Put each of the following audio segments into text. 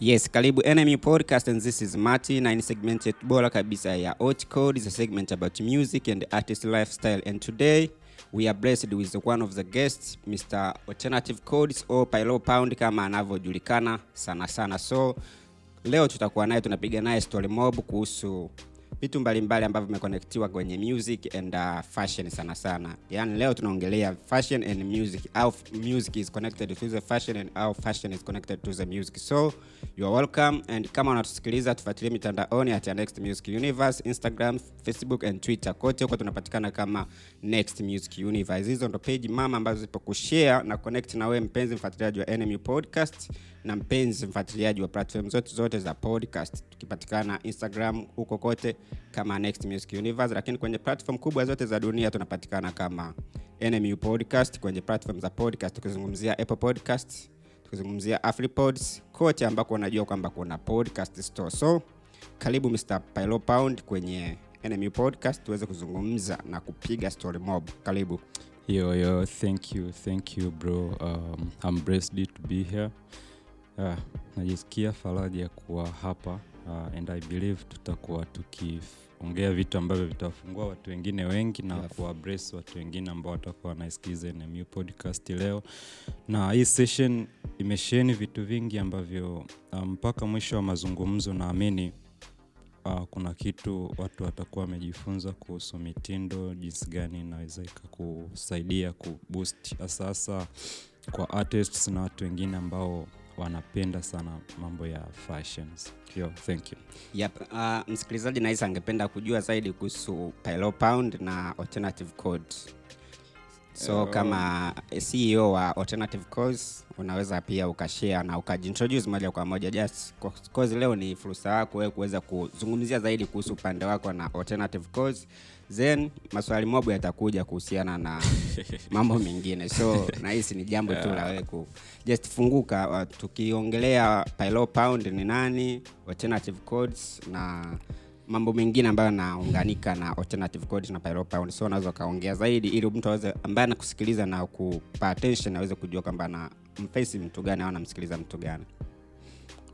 Yes, karibu NMU podcast and this is Marty na ni segment yetu bora kabisa ya Hot Code, a segment about music and artist lifestyle and today we are blessed with one of the guests Mr. Alternative Codes or pilo Pound kama anavyojulikana sana sana. So leo tutakuwa naye tunapiga naye story mob kuhusu vitu mbalimbali ambavyo vimekonektiwa kwenye music and uh, fashion sana sana. Yaani leo tunaongelea fashion and music au music is connected to the fashion and how fashion is connected to the music. So you are welcome and kama unatusikiliza tufuatilie mitandaoni at next music universe instagram facebook and twitter. Kote huko tunapatikana kama next music universe. Hizo ndo page mama ambazo zipo kushare na connect na wewe mpenzi mfuatiliaji wa nmu podcast na mpenzi mfuatiliaji wa platform zote zote za podcast. Tukipatikana instagram huko kote kama next music universe lakini kwenye platform kubwa zote za dunia tunapatikana kama nmu podcast kwenye platform za podcast tukizungumzia apple podcast tukizungumzia afripods kote ambako unajua kwamba kuna podcast store so karibu mr pilo pound kwenye nmu podcast tuweze kuzungumza na kupiga story mob karibu Yo, yo, thank you, thank you bro. Um, I'm blessed to be here. Uh, najisikia faraja kuwa hapa uh, and I believe tutakuwa tukiongea vitu ambavyo vitawafungua watu wengine wengi na Yes. kuwabrace watu wengine ambao watakuwa wanaisikiza NMU podcast leo, na hii session imesheni vitu vingi ambavyo mpaka mpaka mwisho wa mazungumzo naamini uh, kuna kitu watu watakuwa wamejifunza kuhusu mitindo jinsi gani inaweza ikakusaidia kuboost hasa hasa kwa artists na watu wengine ambao wanapenda sana mambo ya fashions Yo, thank you Yep. Uh, msikilizaji nahisi angependa kujua zaidi kuhusu Pylo Pound na Alternative Code. So Uh, kama CEO wa Alternative Cause unaweza pia ukashare na ukajintroduce moja kwa moja just cause leo ni fursa yako wewe kuweza kuzungumzia zaidi kuhusu upande wako na Alternative Cause then maswali mobo yatakuja kuhusiana na mambo mengine so nahisi ni jambo tu la wewe ku just funguka uh, tukiongelea Pylo Pound ni nani Alternative Codes na mambo mengine ambayo yanaunganika na alternative codes na Pound. So unaweza ukaongea zaidi ili mtu aweze ambaye anakusikiliza na kupa attention aweze kujua kwamba na mface mtu gani au anamsikiliza mtu gani.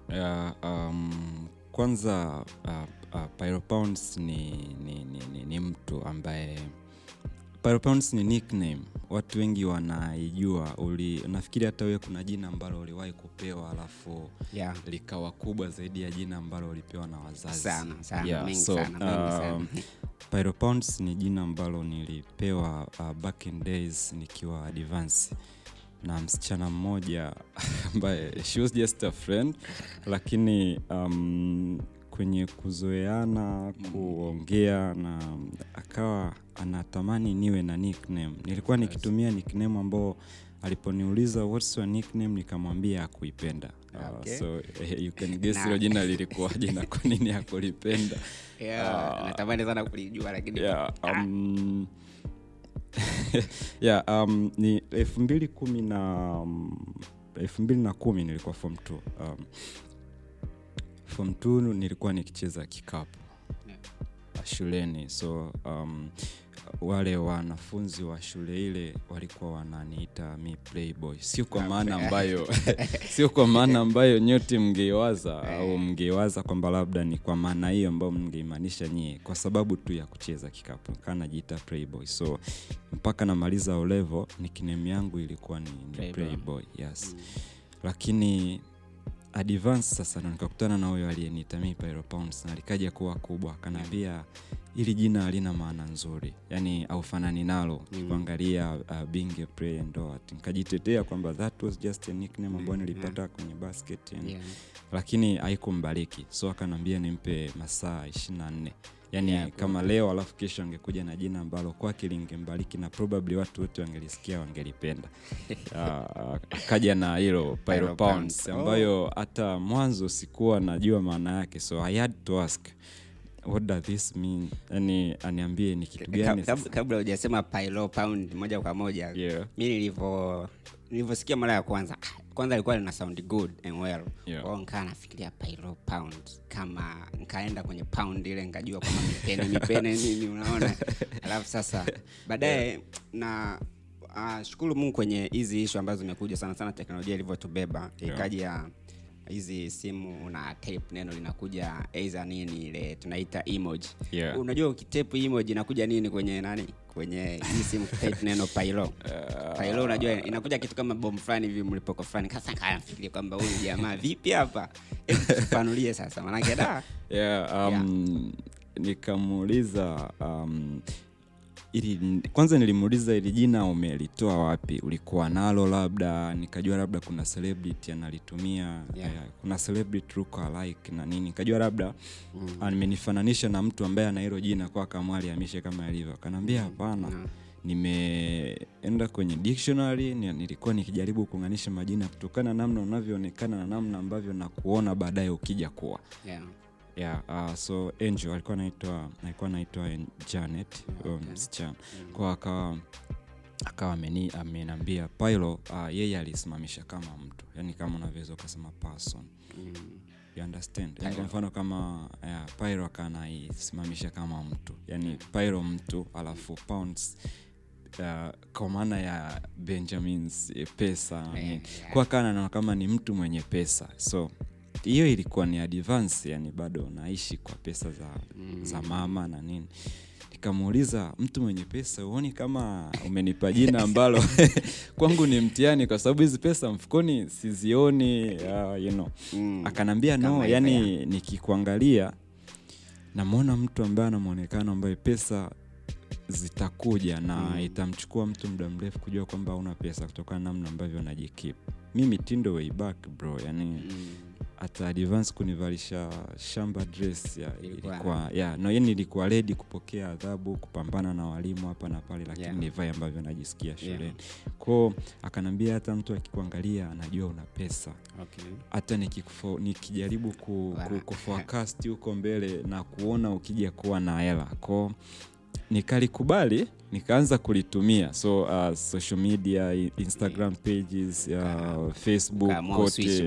Yeah, um, kwanza uh, uh, Pyropounds ni, ni, ni, ni, ni mtu ambaye Pyropounds ni nickname. Watu wengi wanaijua. Nafikiri hata wewe kuna jina ambalo uliwahi kupewa alafu Yeah. likawa kubwa zaidi ya jina ambalo ulipewa na wazazi. Sana sana. Yeah, so, sana mengi sana. um, Pyropounds ni jina ambalo nilipewa uh, back in days nikiwa advance na msichana mmoja ambaye she was just a friend lakini um, kwenye kuzoeana kuongea na akawa anatamani niwe na nickname. Nilikuwa nikitumia nickname ambao aliponiuliza what's your nickname? nikamwambia akuipenda uh, Okay. so eh, you can guess hilo jina lilikuwaje na kwa nini akulipenda Yeah, natamani sana kulijua lakini yeah, um, yeah, um, ni elfu mbili kumi na um, elfu mbili na kumi nilikuwa form t um, form t nilikuwa nikicheza kikapu Yeah. shuleni so um, wale wanafunzi wa shule ile walikuwa wananiita mi playboy. Sio kwa maana ambayo sio kwa maana ambayo nyote mngeiwaza au mngeiwaza kwamba labda ni kwa maana hiyo ambayo mngeimaanisha nyie kwa sababu tu ya kucheza kikapu. Kaa najiita playboy. So mpaka namaliza olevo nickname yangu ilikuwa ni, ni Playboy. playboy yes. Lakini advance sasa ndo nikakutana na huyo aliyeniita mi Pyro Pounds na likaja kuwa kubwa. Akanaambia ili jina halina maana nzuri. Yani aufanani nalo. Mm. kuangalia uh, being a play and all nikajitetea kwamba that was just a nickname ambayo nilipata kwenye basket and Yeah. lakini haikumbariki so akanaambia nimpe masaa ishirini na nne. Yani Yeah, kama leo alafu kesho angekuja na jina ambalo kwake lingembariki na probably watu wote wangelisikia wangelipenda. Akaja na hilo Pyro Pounds. ambayo hata mwanzo sikuwa najua maana yake. So i had to ask what does this mean yani aniambie ni kitu gani kabla hujasema pilo Pound moja kwa moja Yeah. mi nilivyo nilivyosikia mara ya kwanza kwanza alikuwa lina sound good and well Yeah. kwao nkaa nafikiria pilo Pound kama nkaenda kwenye pound ile nkajua kwamba mipene mipene nini unaona alafu sasa baadaye na uh, shukuru mungu kwenye hizi ishu ambazo zimekuja sana sana teknolojia ilivyotubeba Yeah. ikaja hizi simu una tape neno linakuja aidha nini ile tunaita emoji. Yeah. unajua ukitape emoji inakuja nini kwenye nani? Kwenye hii simu tape neno pailo pailo unajua inakuja kitu kama bomu fulani hivi mlipoko fulani. Kasa kafikiria kwamba huyu jamaa vipi hapa? Hebu sasa manake da. Yeah, um, nikamuuliza um, ili kwanza nilimuuliza ili jina umelitoa wapi ulikuwa nalo labda nikajua labda kuna celebrity analitumia Yeah. eh, kuna celebrity look alike na nini nikajua labda mm. amenifananisha na mtu ambaye ana hilo jina kwa kama amishe kama ilivyo akanaambia hapana Mm. nimeenda kwenye dictionary nilikuwa nikijaribu kuunganisha majina kutokana na namna unavyoonekana na namna ambavyo nakuona baadaye ukija kuwa yeah. Yeah, uh, so angel alikuwa anaitwa alikuwa anaitwa janet huyo msichana. Kwa akawa akawa ameni- amenambia pylo uh, yeye alisimamisha kama mtu. Yani kama unavyoweza ukasema person. Mm. you understand? Yani kwa mfano kama yeah, pyro akanaisimamisha kama mtu. Yani pyro mtu alafu pounds Uh, kwa maana ya benjamins eh, pesa Yeah, yeah. kwa kana naona kama ni mtu mwenye pesa. So hiyo ilikuwa ni advance yani bado naishi kwa pesa za, Mm. za mama na nini nikamuuliza mtu mwenye pesa huoni kama umenipa jina ambalo kwangu ni mtihani kwa sababu hizi pesa mfukoni sizioni uh, you know. Mm. akanambia no Kama yani nikikuangalia namwona mtu ambaye ana mwonekano ambaye pesa zitakuja na Mm. itamchukua mtu muda mrefu kujua kwamba una pesa kutokana namna ambavyo najikip mi mitindo way back bro yani Mm. Hata advance kunivalisha shamba dress ya, Ilikuwa- ya, no, yani nilikuwa redi kupokea adhabu kupambana na walimu hapa na pale lakini Yeah. nivae ambavyo najisikia shuleni Yeah. kwao akanambia hata mtu akikuangalia anajua una pesa Okay. hata nikijaribu ku, ku, kuforecast huko mbele na kuona ukija kuwa na hela ko nikalikubali nikaanza kulitumia. So uh, social media instagram pages uh, facebook kote.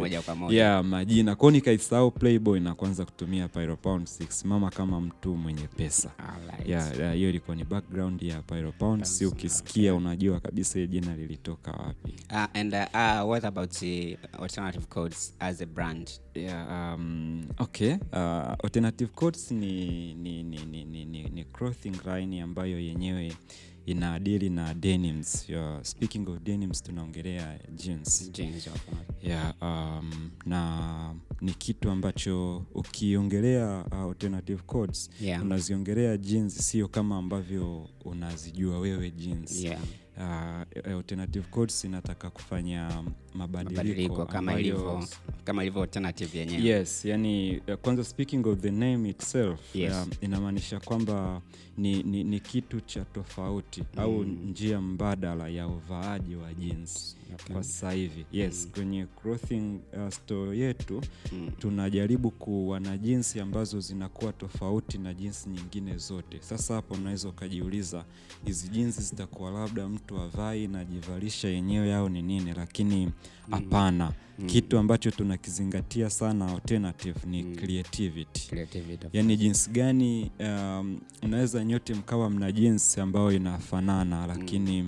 Yeah, majina. Kwao nikaisahau playboy na kuanza kutumia pyropound 6 mama kama mtu mwenye pesa. Alright. Yeah, yeah, ilikuwa ni background ya pyropound. Si ukisikia unajua kabisa hii jina lilitoka wapi. Uh, and uh, uh, what about the alternative codes as a brand? yeah, um, okay. Uh, alternative codes ni, ni, ni, ni, ni, ni, ni clothing line ambayo yenyewe inaadili na denims yeah, speaking of denims tunaongelea jeans Jeans yeah, um, na ni kitu ambacho ukiongelea uh, alternative codes Yeah. unaziongelea jeans sio kama ambavyo unazijua wewe jeans yeah. uh, alternative codes inataka kufanya mabadiliko, mabadiliko kama ilivyo kama ilivyo alternative yenyewe yes yani uh, kwanza speaking of the name itself Yes. Uh, inamaanisha kwamba ni, ni, ni kitu cha tofauti mm. au njia mbadala ya uvaaji wa jeans Okay. kwa sasa hivi yes mm. kwenye clothing uh, store yetu Mm. tunajaribu kuwa na jinsi ambazo zinakuwa tofauti na jinsi nyingine zote sasa hapo unaweza ukajiuliza hizi jinsi zitakuwa labda mtu avai najivalisha yenyewe au ni nini lakini hapana mm. Kitu ambacho tunakizingatia sana alternative ni mm. creativity Creativity yaani jinsi gani um, unaweza nyote mkawa mna jinsi ambayo inafanana lakini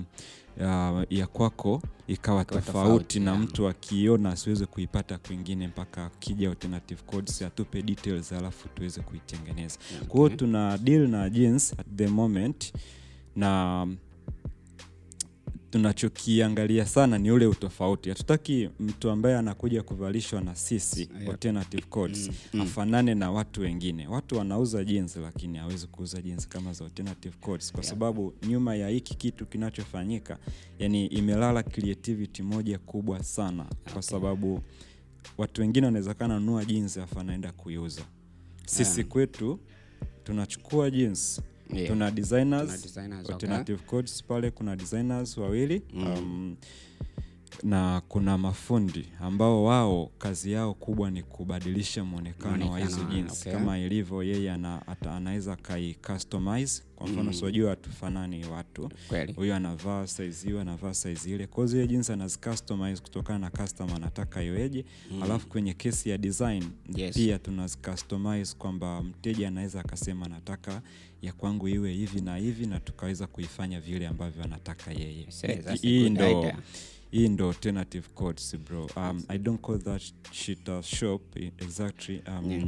uh, ya kwako ikawa Ikawa tofauti, tofauti, na yeah. mtu akiiona asiweze kuipata kwingine mpaka kija alternative codes atupe details alafu tuweze kuitengeneza Okay. kwa hiyo tuna deal na jeans at the moment na tunachokiangalia sana ni ule utofauti. Hatutaki mtu ambaye anakuja kuvalishwa na sisi alternative codes afanane na watu wengine. Watu wanauza jeans lakini hawezi kuuza jeans kama za alternative codes. Kwa sababu nyuma ya hiki kitu kinachofanyika yani imelala creativity moja kubwa sana. Kwa sababu watu wengine wanawezekana nunua jeans afu anaenda kuiuza. Sisi kwetu tunachukua jeans Yeah. tuna designers, Tuna designers, okay. alternative codes pale kuna designers wawili um, na kuna mafundi ambao wao kazi yao kubwa ni kubadilisha mwonekano wa hizo jeans okay. kama ilivyo yeye anaweza kai customize kwa mfano mm. siwajua hatufanani watu huyu anavaa saizi hiyo anavaa saizi ile kwa zile jinsi anazicustomize kutokana na customer anataka iweje mm. alafu kwenye kesi ya design Yes. pia tunazicustomize kwamba mteja anaweza akasema anataka ya kwangu iwe hivi na hivi na tukaweza kuifanya vile ambavyo anataka yeye hii ndo idea. Hii ndo alternative codes bro um, i don't call that shit a shop exactly um, Yeah.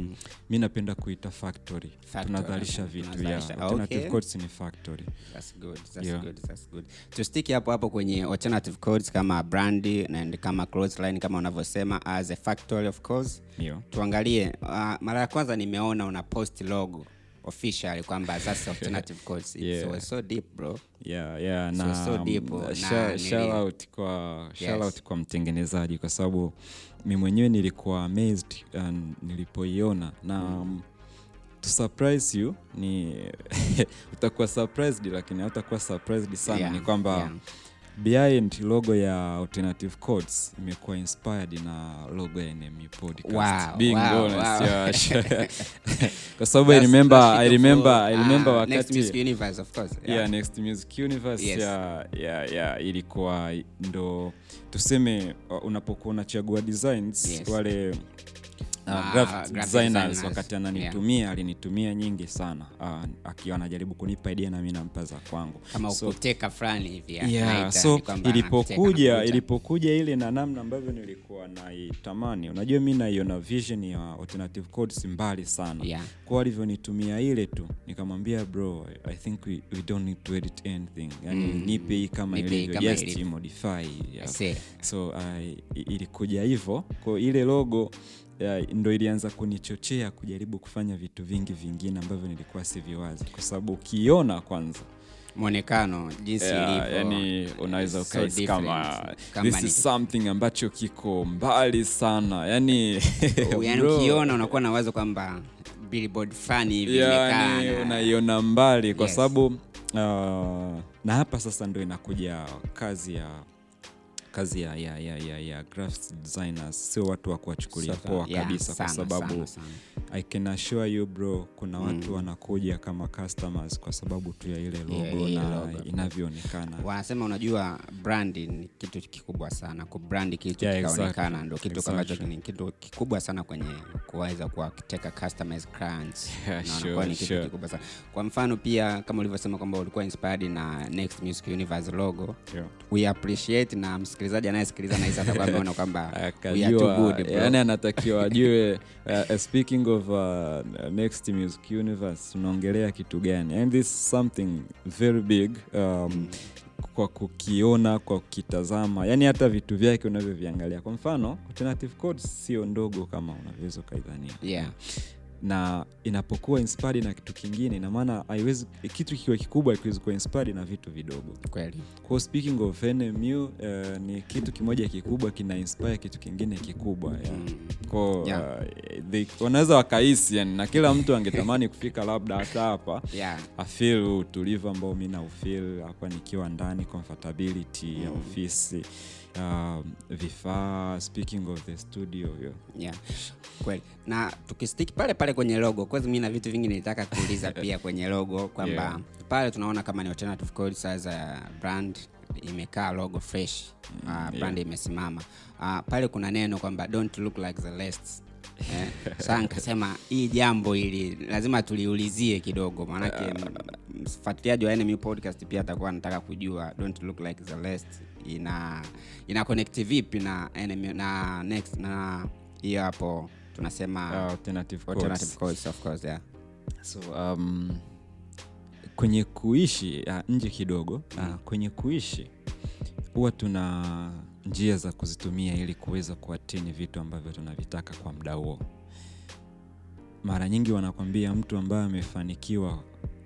mi napenda kuita factory, Factory, tunazalisha vitu yeah. alternative Okay. codes ni factory That's good, that's Yeah. good, that's good. tustiki hapo hapo kwenye alternative codes kama brandi and kama clothesline kama unavyosema as a factory of course yeah. tuangalie uh, mara ya kwanza nimeona una post logo official kwamba sasa alternative course. It's Yeah. so, so deep bro. Yeah, yeah, na so so deep, uh, na shout out kwa shout out kwa mtengenezaji kwa sababu mi mwenyewe nilikuwa amazed um, nilipoiona. Na mm. to surprise you ni utakuwa surprised lakini hautakuwa surprised sana. Yeah, ni kwamba yeah. Behind logo ya alternative codes imekuwa inspired na logo ya NME podcast Wow, being wow, honest wow. yeah, kwa sababu I remember I remember I remember uh, Next Music Universe, of course. yeah. next music universe Yes. yeah, yeah, yeah, ilikuwa ndo tuseme uh, unapokuwa unachagua designs Yes. wale uh, Ah, graphic graphic designers designers. wakati ananitumia alinitumia nyingi sana. Uh, akiwa anajaribu kunipa idea na mi nampa za kwangu. Kama So- ukuteka fulani hivi ya- yeah, so ilipokuja ilipokuja ile na namna ambavyo nilikuwa naitamani. Unajua mi naiona vision ya alternative codes mbali sana. Yeah. kwa alivyonitumia ile tu nikamwambia bro i think we, we don't need to edit anything. Yani Mm. nipe hii kama ilivyo. just modify yeah. so uh, ilikuja hivyo. Kwa ile logo uh, ndo ilianza kunichochea kujaribu kufanya vitu vingi vingine ambavyo nilikuwa siviwazi. Kwa sababu ukiona kwanza. Mwonekano jinsi Yeah, yani unaweza so kama. Kama this is something ambacho kiko mbali sana. Yani bro, ukiona unakuwa na wazo kwamba billboard fulani hivi yani unaiona mbali kwa Yes. sababu uh, na hapa sasa ndo inakuja kazi ya kazi ya, ya, ya, ya, ya graphics designers sio watu wa kuwachukulia poa kabisa sana, kwa sababu sana, sana. I can assure you bro kuna watu wanakuja kama customers kwa sababu tu ya ile logo Yeah, na logo. inavyoonekana wanasema unajua brandi ni kitu kikubwa sana kubrandi kitu Yeah, kikaonekana exactly. ndo kitu Exactly. ambacho ni kitu kikubwa sana kwenye kuweza kuwateka customers clients Yeah, na sure, ni kitu sure. kikubwa sana kwa mfano pia kama ulivyosema kwamba ulikuwa inspired na next music universe logo yeah. we appreciate na msikilizaji anayesikiliza nahisi atakuwa ameona kwamba we are too good bro. yani anatakiwa ajue uh, speaking of uh, next music universe tunaongelea kitu gani? And this is something very big um, kwa kukiona kwa kukitazama. Yani hata vitu vyake unavyoviangalia. Kwa mfano alternative code sio ndogo kama unavyoweza ukaidhania. Yeah. Na inapokuwa inspired na kitu kingine ina maana haiwezi kitu kikiwa kikubwa hakiwezi kuwa inspired na vitu vidogo kweli kwa speaking of NMU uh, ni kitu kimoja kikubwa kina inspire kitu kingine kikubwa yeah. Kwa, Yeah. uh, wanaweza wakahisi yani, na kila mtu angetamani kufika labda hata hapa yeah. afil utulivu ambao mi naufil hapa nikiwa ndani comfortability ya ofisi uh, vifaa speaking of the studio yeah. yeah. kweli na tukistiki pale pale kwenye logo kwanza mi na vitu vingi nilitaka kuuliza pia kwenye logo kwamba Yeah. pale tunaona kama ni alternative code sasa brand imekaa logo fresh uh, brand imesimama uh, pale kuna neno kwamba don't look like the rest eh, saa nikasema hii jambo ili lazima tuliulizie kidogo maanake m- mfuatiliaji wa NMU podcast pia atakuwa anataka kujua don't look like the rest ina ina connect vipi na enemy, na next na hiyo hapo tunasema Uh, alternative course. alternative course, of course yeah. So um, kwenye kuishi uh, nje kidogo uh, kwenye kuishi huwa tuna njia za kuzitumia ili kuweza kuatini vitu ambavyo tunavitaka kwa muda huo. Mara nyingi wanakwambia mtu ambaye amefanikiwa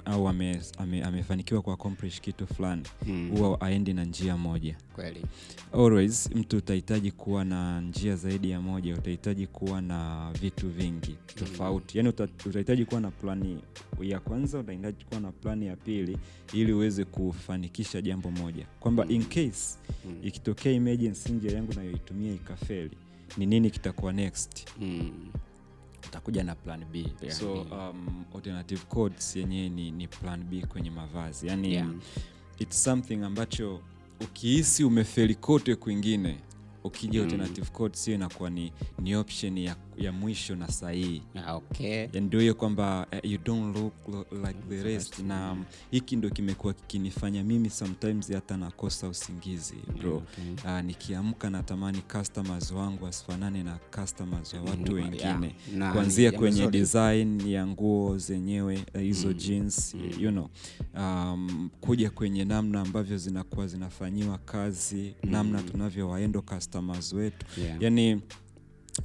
au ame, ame, amefanikiwa ku accomplish kitu fulani Mm. huwa aendi na njia moja. Kweli. Always mtu utahitaji kuwa na njia zaidi ya moja utahitaji kuwa na vitu vingi tofauti. Yani uta- utahitaji kuwa na plani ya kwanza utahitaji kuwa na plani ya pili ili uweze kufanikisha jambo moja. Kwamba in case ikitokea emergency njia yangu nayoitumia ikafeli ni nini kitakuwa next? Mm. Utakuja na plan b so um, alternative codes yenyewe ni, ni plan b kwenye mavazi. Yani Yeah. it's something ambacho ukihisi umefeli kote kwingine ukija alternative codes hiyo inakuwa ni, ni option ya ya mwisho na sahihi. Ah, okay. Ndio hiyo kwamba uh, you don't look lo- like the rest. na um, hiki ndo kimekuwa kikinifanya mimi sometimes hata nakosa usingizi bro. Okay. uh, nikiamka natamani customers wangu wasifanane na customers wa watu Mm, wengine. Yeah. Na kuanzia kwenye jambo design ya nguo zenyewe uh, hizo jeans you know. Um, kuja kwenye namna ambavyo zinakuwa zinafanyiwa kazi namna tunavyowaendo customers wetu. Yeah. yani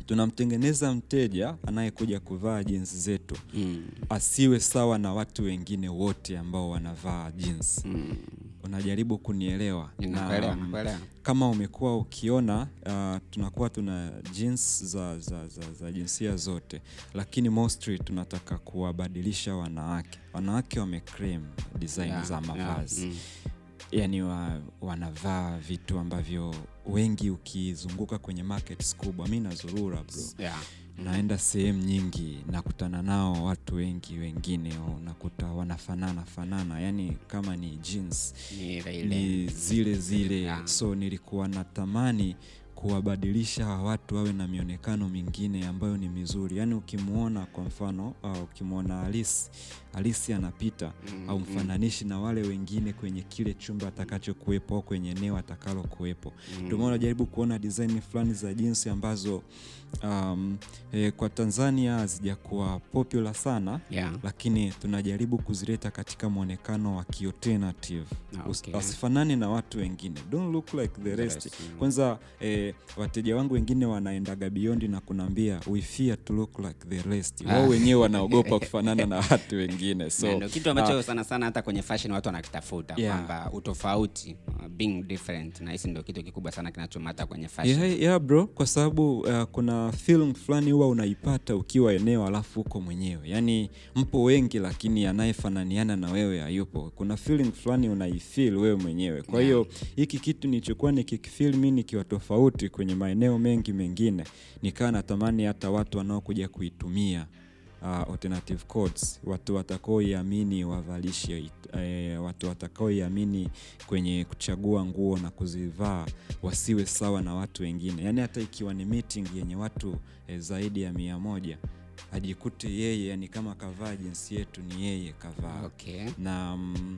tunamtengeneza mteja anayekuja kuvaa jeans zetu. Mm. asiwe sawa na watu wengine wote ambao wanavaa jeans. Mm. unajaribu kunielewa? Nakuelewa, um, kama umekuwa ukiona uh, tunakuwa tuna jeans za, za, za, za jinsia zote. Lakini mostly tunataka kuwabadilisha wanawake. Wanawake wameclaim design Yeah, za mavazi. Yeah, mm. yani wa, wanavaa vitu ambavyo wengi ukizunguka kwenye markets kubwa. Mi nazurura bro. Yeah. naenda sehemu nyingi nakutana nao watu wengi wengine nakuta wanafanana fanana. Yani kama ni jeans Ni ni zile zile. Yeah. so nilikuwa natamani kuwabadilisha watu wawe na mionekano mingine ambayo ni mizuri. Yaani ukimwona kwa mfano uh, ukimwona halisi halisi anapita Mm, au mfananishi na wale wengine kwenye kile chumba atakachokuwepo au kwenye eneo atakalokuwepo. Ndio maana unajaribu kuona design fulani za jinsi ambazo um, e, kwa tanzania hazijakuwa popular sana Yeah. lakini tunajaribu kuzileta katika mwonekano wa kialternative. Ah, okay. wasifanane na watu wengine. Don't look like the rest. kwanza e, wateja wangu wengine wanaendaga biondi na kunaambia we fear to look like the rest. Wao wenyewe wanaogopa kufanana na watu wengine. So ndio kitu ambacho sana sana hata kwenye fashion watu wanakitafuta Yeah. kwamba utofauti uh, being different. Na hisi ndio kitu kikubwa sana kinachomata kwenye fashion. yeah, yeah, bro. Kwa sababu uh, kuna film fulani huwa unaipata ukiwa eneo alafu huko mwenyewe. Yaani mpo wengi lakini anayefananiana na wewe hayupo. Kuna feeling fulani unaifil wewe mwenyewe. Kwa hiyo hiki kitu nilichokuwa nikikifil mi nikiwa tofauti kwenye maeneo mengi mengine nikaa natamani hata watu wanaokuja kuitumia uh, alternative codes watu watakaoiamini wavalishe eh, watu watakaoiamini kwenye kuchagua nguo na kuzivaa wasiwe sawa na watu wengine yaani hata ikiwa ni meeting yenye watu eh, zaidi ya mia moja ajikute yeye yani kama kavaa jinsi yetu ni yeye kavaa okay. na mm,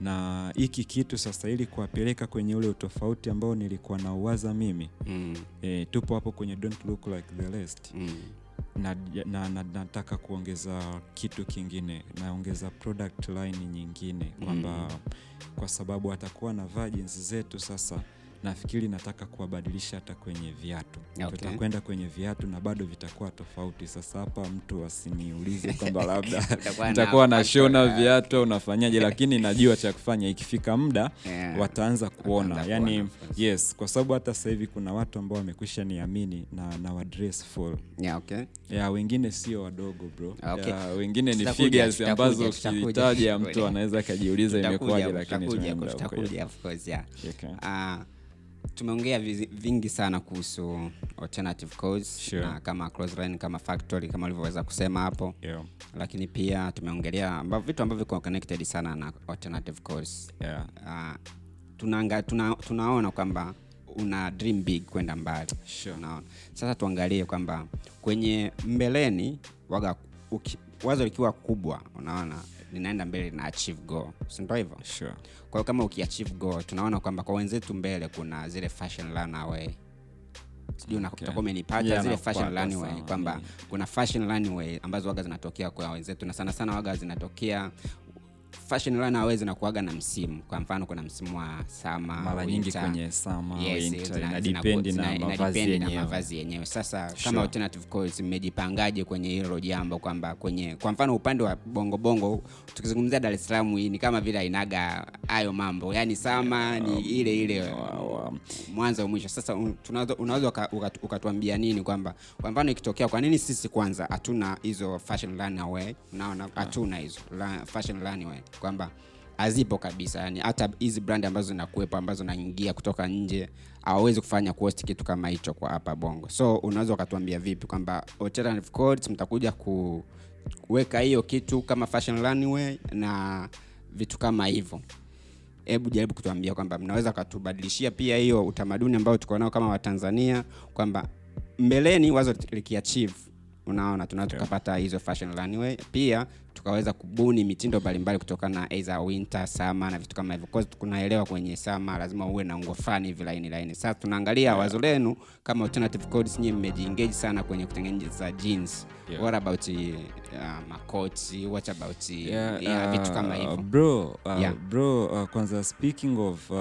na hiki kitu sasa ili kuwapeleka kwenye ule utofauti ambao nilikuwa na uwaza mimi mm. e, tupo hapo kwenye don't look like the rest Mm. Na, na, na nataka kuongeza kitu kingine naongeza product line nyingine kwamba kwa sababu atakuwa na vaa jinsi zetu sasa nafikiri nataka kuwabadilisha hata kwenye viatu Okay. tutakwenda kwenye viatu na bado vitakuwa tofauti sasa hapa mtu asiniulize kwamba labda na nitakuwa nashona viatu au nafanyaje lakini najua cha kufanya ikifika muda Yeah. wataanza kuona yani kuona, yes kwa sababu hata sasa hivi kuna watu ambao wamekwisha niamini na, na wadress full Yeah, okay. ya wengine sio wadogo bro Okay. ya, wengine ni figures ambazo ukihitaja mtu anaweza akajiuliza imekuwaje lakini tutakuja, of course, yeah. Okay. Ah, tumeongea vingi sana kuhusu alternative codes Sure. na kama Crossline, kama factory kama ulivyoweza kusema hapo Yeah. lakini pia tumeongelea amba- vitu ambavyo viko connected sana na alternative codes Yeah. uh, tunanga, tuna, tunaona kwamba una dream big kwenda mbali Sure. unaona sasa tuangalie kwamba kwenye mbeleni waga uki, wazo likiwa kubwa unaona linaenda mbele na achieve goal si ndio hivyo Sure. kwa hiyo kama ukiachieve goal tunaona kwamba kwa wenzetu mbele kuna zile fashion runaway sijui Okay. umenipata Yeah, zile fashion runway kwamba yeah. kuna fashion runway ambazo waga zinatokea kwa wenzetu na sana sana waga zinatokea fashion runway zinakuaga na msimu. Kwa mfano kuna msimu wa sama mara nyingi kwenye sama Yes, winter ina depend na mavazi yenyewe. mavazi yenyewe. Sasa Sure. kama alternative course mmejipangaje kwenye hilo jambo kwamba kwenye kwa mfano upande wa bongo bongo tukizungumzia dar es salaam hii ni kama vile ainaga hayo mambo. Yani sama ni ile ile mwanzo mwisho. Sasa unaweza uka- uka- ukatuambia nini kwamba kwa mfano ikitokea kwa nini sisi kwanza hatuna hizo fashion runaway unaona hatuna hizo fashion runway kwamba hazipo kabisa. Yani hata hizi brand ambazo zinakuwepo ambazo naingia kutoka nje hawawezi kufanya kuhost kitu kama hicho kwa hapa bongo. So unaweza ukatuambia vipi kwamba alternative codes mtakuja kuweka hiyo kitu kama fashion runway na vitu kama hivyo? Hebu jaribu kutuambia kwamba mnaweza katubadilishia pia hiyo utamaduni ambao tuko nao kama watanzania kwamba mbeleni wazo likiachieve unaona tunaweza tukapata hizo fashion runway. Pia tukaweza kubuni mitindo mbalimbali kutokana na either winter summer na vitu kama hivyo. Cause kunaelewa kwenye summer lazima uwe na nguo fulani hivi laini laini. Sasa tunaangalia wazo lenu kama alternative codes nyinyi mmejiengage sana kwenye kutengeneza jeans. Yeah. what about uh, makoti what about Yeah, yeah, vitu kama uh, hivyo? bro uh, Yeah. bro uh, kwanza speaking of uh,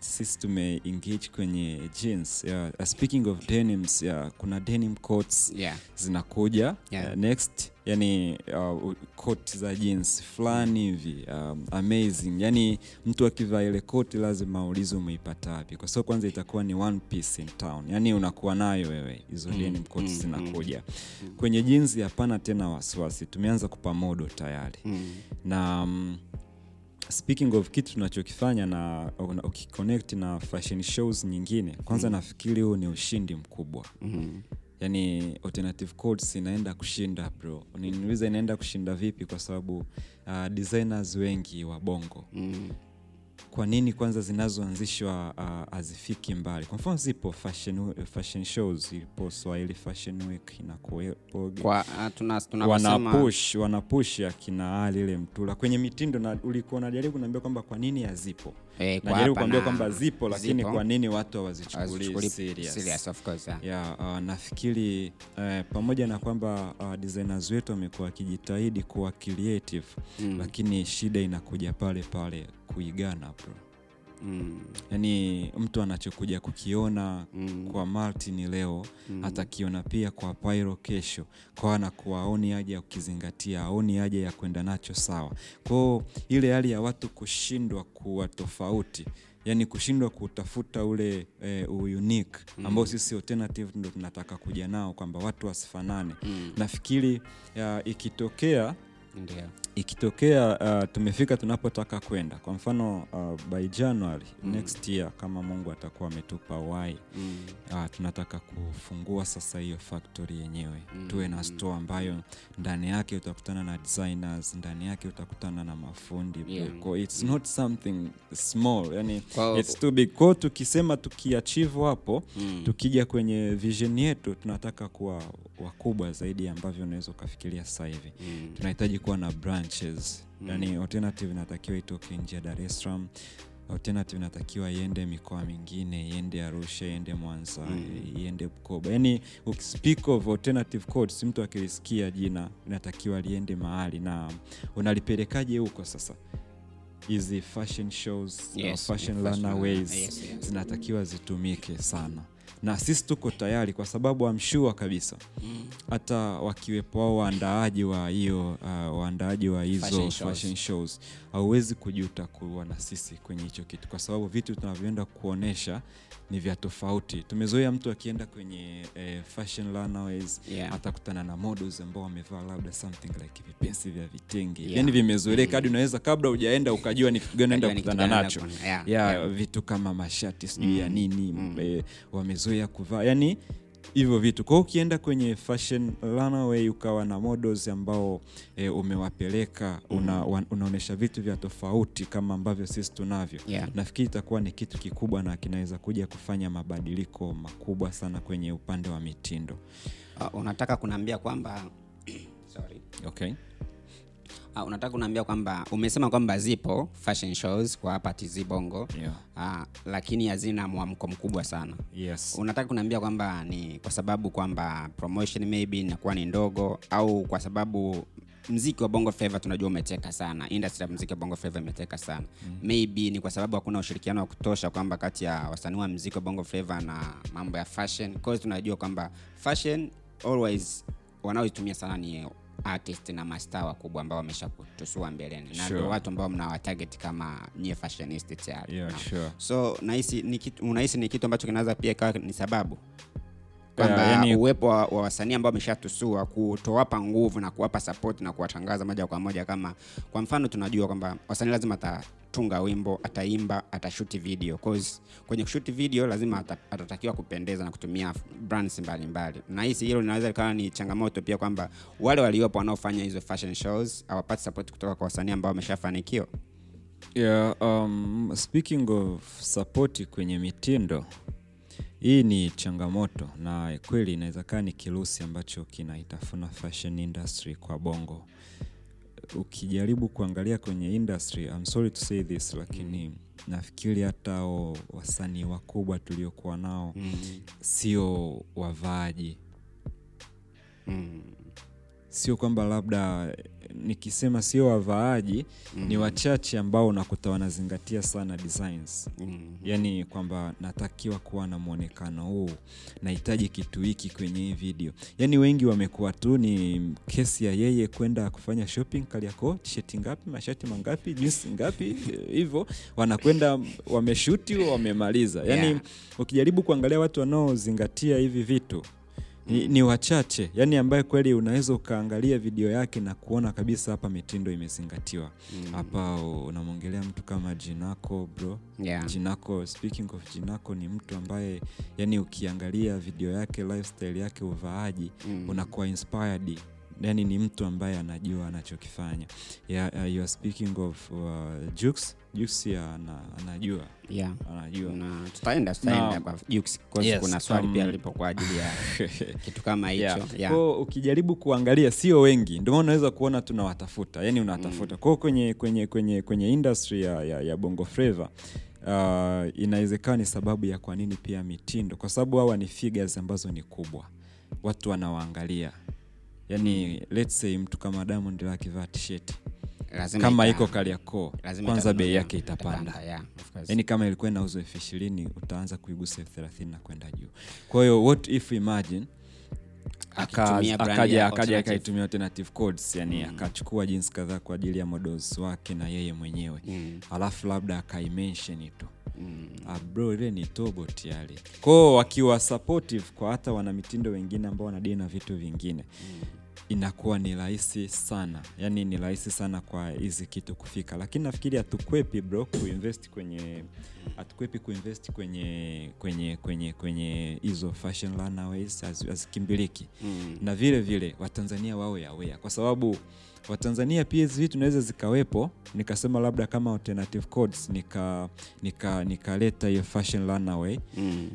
sisi tume engage kwenye jeans. Yeah, uh, speaking of denims yeah, kuna denim coats yeah. zinakuja Yeah. uh, next yani uh, coat za jeans fulani hivi um, amazing. Yani mtu akivaa ile koti lazima aulize umeipata wapi. Kwa sababu kwanza itakuwa ni one piece in town. Yani unakuwa nayo wewe. Hizo denim koti mm, zinakuja. kwenye jeans hapana tena wasiwasi. Tumeanza kupa modo tayari. Mm. na um, speaking of kitu tunachokifanya na ukiconnect na fashion shows nyingine kwanza nafikiri huu ni ushindi mkubwa. Mm yani alternative codes inaenda kushinda bro. Niuliza inaenda kushinda vipi kwa sababu uh, designers wengi wa bongo. Mm. kwa nini kwanza zinazoanzishwa uh, hazifiki mbali? Kwa mfano zipo fashion, fashion shows ipo swahili fashion week inakuwepo. Kwa tuna, tunavyosema- wanapush wanapush akina ali ile mtula. Kwenye mitindo na ulikuwa unajaribu kunaambia kwamba kwa nini hazipo Eh, kwa hapa kuambia kwamba zipo lakini zipo. kwa nini watu hawazichukulii serious? serious, of course, yeah. yeah, uh, nafikiri uh, pamoja na kwamba uh, designers wetu wamekuwa wakijitahidi kuwa creative Mm. lakini shida inakuja pale pale kuigana bro Mm. yaani mtu anachokuja kukiona Mm. kwa Martin leo atakiona pia kwa Pairo kesho, kwa anakuwa aoni haja ya kukizingatia, aoni haja ya kwenda nacho sawa. Kwao ile hali ya watu kushindwa kuwa tofauti yani kushindwa kutafuta ule e, unique ambao sisi alternative ndo tunataka kuja nao kwamba watu wasifanane. Nafikiri ya, ikitokea Ndio. ikitokea uh, tumefika tunapotaka kwenda kwa mfano uh, by january next year kama mungu atakuwa ametupa wai Mm. uh, tunataka kufungua sasa hiyo factory yenyewe tuwe na store ambayo ndani yake utakutana na designers ndani yake utakutana na mafundi Yeah. It's not something small yani Kwa- it's too big kwao tukisema tukiachivu hapo Mm. tukija kwenye vision yetu tunataka kuwa wakubwa zaidi ambavyo unaweza ukafikiria sasa hivi Mm. tunahitaji kuwa na branches. Yani alternative inatakiwa itoke nje ya dar es salaam. Alternative inatakiwa iende mikoa mingine iende arusha iende mwanza iende bukoba. Yani speak of alternative codes mtu akilisikia jina inatakiwa liende mahali. Na unalipelekaje huko sasa? Hizi fashion shows Yes, fashion fashion runaways yes, yes. zinatakiwa zitumike sana na sisi tuko tayari kwa sababu amshua kabisa. Hata wakiwepo wao waandaaji wa hiyo uh, waandaaji wa hizo Fashion shows, hauwezi kujuta kuwa na sisi kwenye hicho kitu. Kwa sababu vitu tunavyoenda kuonesha ni vya tofauti. Tumezoea mtu akienda kwenye eh, fashion runaways Yeah. atakutana na models ambao wamevaa labda something like vipensi vya vitenge. Yeah. yani vimezoeleka hadi unaweza kabla ujaenda ukajua ni kitu gani unaenda kukutana nacho. yeah. Yeah, Yeah, vitu kama mashati sijui ya nini eh, wamezoea kuvaa. Yani hivyo vitu. Kwa hiyo ukienda kwenye fashion runway ukawa na models ambao e, umewapeleka una, unaonyesha vitu vya tofauti kama ambavyo sisi tunavyo. Yeah. nafikiri itakuwa ni kitu kikubwa na kinaweza kuja kufanya mabadiliko makubwa sana kwenye upande wa mitindo. Uh, unataka kunaambia kwamba sorry. Okay. Uh, unataka kunaambia kwamba umesema kwamba zipo fashion shows kwa hapa TZ Bongo Yeah. uh, lakini hazina mwamko mkubwa sana yes. unataka kuniambia kwamba ni kwa sababu kwamba promotion maybe inakuwa ni ndogo au kwa sababu mziki wa bongo flava tunajua umeteka sana industry ya mziki wa bongo flava imeteka sana mm. maybe ni kwa sababu hakuna ushirikiano wa kutosha kwamba kati ya wasanii wa mziki wa bongo flava na mambo ya fashion cause tunajua kwamba fashion always wanaoitumia sana ni artist na mastaa wakubwa ambao wamesha kutusua mbeleni na Sure. watu ambao mnawatarget kama nyie fashionist tayari Yeah, no. sure. so nahisi ni kitu unahisi ni kitu ambacho kinaweza pia ikawa ni sababu kwamba Yeah, yani- uwepo wa, wa wasanii ambao wameshatusua kutowapa nguvu na kuwapa support na kuwatangaza moja kwa moja kama kwa mfano tunajua kwamba wasanii lazima atatunga wimbo ataimba atashuti video. Cause kwenye kushuti video lazima atatakiwa kupendeza na kutumia brands mbalimbali. Nahisi hilo linaweza likawa ni changamoto pia kwamba wale waliopo wanaofanya hizo fashion shows hawapati support kutoka kwa wasanii ambao wameshafanikiwa. Yeah, um, speaking of support kwenye mitindo hii ni changamoto na kweli inaweza kaa ni kirusi ambacho kinaitafuna fashion industry kwa bongo ukijaribu kuangalia kwenye industry I'm sorry to say this lakini nafikiri hata wasanii wakubwa tuliokuwa nao Mm. sio wavaaji Mm. sio kwamba labda nikisema sio wavaaji ni wachache ambao unakuta wanazingatia sana designs Mm. yaani kwamba natakiwa kuwa na mwonekano huu nahitaji kitu hiki kwenye hii video yaani wengi wamekuwa tu ni kesi ya yeye kwenda kufanya shopping kaliako tisheti ngapi mashati mangapi jinsi ngapi hivyo wanakwenda wameshuti wamemaliza yaani Yeah. ukijaribu kuangalia watu wanaozingatia hivi vitu ni, ni wachache yani ambaye kweli unaweza ukaangalia video yake na kuona kabisa hapa mitindo imezingatiwa hapa unamwongelea mtu kama jinako bro Yeah. jinako speaking of jinako ni mtu ambaye yani ukiangalia video yake lifestyle yake uvaaji Mm. unakuwa inspired yani ni mtu ambaye anajua anachokifanya. Yeah, uh, you are speaking of uh, Jux. Jux ya ana, anajua. Yeah. anajua. Na tutaenda tutaenda kwa Jux, Yes, kuna swali um, pia lipo kwa ajili ya kitu kama hicho. Yeah. yeah. Kwa ukijaribu kuangalia sio wengi. Ndio maana unaweza kuona tunawatafuta. Yani unatafuta. Kwao kwenye, kwenye, kwenye, kwenye industry ya, ya, ya bongo flava uh, inawezekana ni sababu ya kwa nini pia mitindo. Kwa sababu hawa ni figures ambazo ni kubwa. Watu wanawaangalia yani let's say mtu kama diamond la akivaa tisheti Lazima kama ita- iko kariakoo kwanza bei yake itapanda. yeah, yani kama ilikuwa inauzwa elfu ishirini utaanza kuigusa elfu thelathini na kwenda juu. Kwa hiyo what if imagine akaja akaja akaitumia alternative codes yani akachukua jinsi kadhaa kwa ajili ya models wake na yeye mwenyewe. Mm. alafu labda akaimensheni tu Mm. Ah, bro ile ni tobo tayari kwao wakiwa supportive kwa hata wanamitindo wengine ambao wanadili na vitu vingine inakuwa ni rahisi sana. Yani ni rahisi sana kwa hizi kitu kufika. Lakini nafikiri hatukwepi bro kuinvest kwenye hatukwepi kuinvest kwenye kwenye kwenye kwenye hizo fashion runaways hazikimbiliki. Mm. na vile vile watanzania wawe aware. Kwa sababu watanzania pia hizi vitu naweza zikawepo nikasema labda kama alternative codes nika nika nikaleta hiyo fashion runaway. Mm.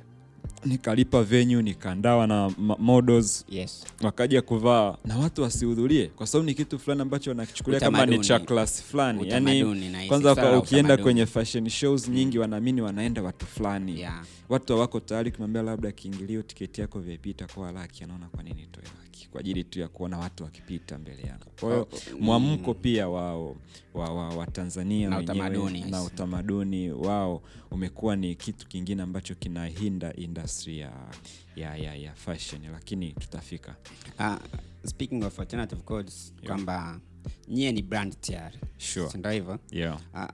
Nikalipa venue nikaandawa na models. Yes. wakaja kuvaa. Na watu wasihudhurie kwa sababu ni kitu fulani ambacho wanakichukulia kama ni cha class fulani. Yani kwanza kwa ukienda kwenye fashion shows nyingi wanaamini wanaenda watu fulani. Yeah. watu hawako tayari kumwambia labda kiingilio tiketi yako vip itakuwa laki anaona kwa nini toe laki kwa ajili tu ya kuona watu wakipita mbele yangu. kwa hiyo Oh, mwamko pia wao wa, wa, wa tanzania Na wenyewe utamaduni, na utamaduni wao umekuwa ni kitu kingine ambacho kinahinda industry ya, ya, ya, ya fashion. Lakini tutafika. Uh, speaking of alternative codes kwamba nyie ni brand tayari. Sure. Ndio hivyo? Yeah. Ah,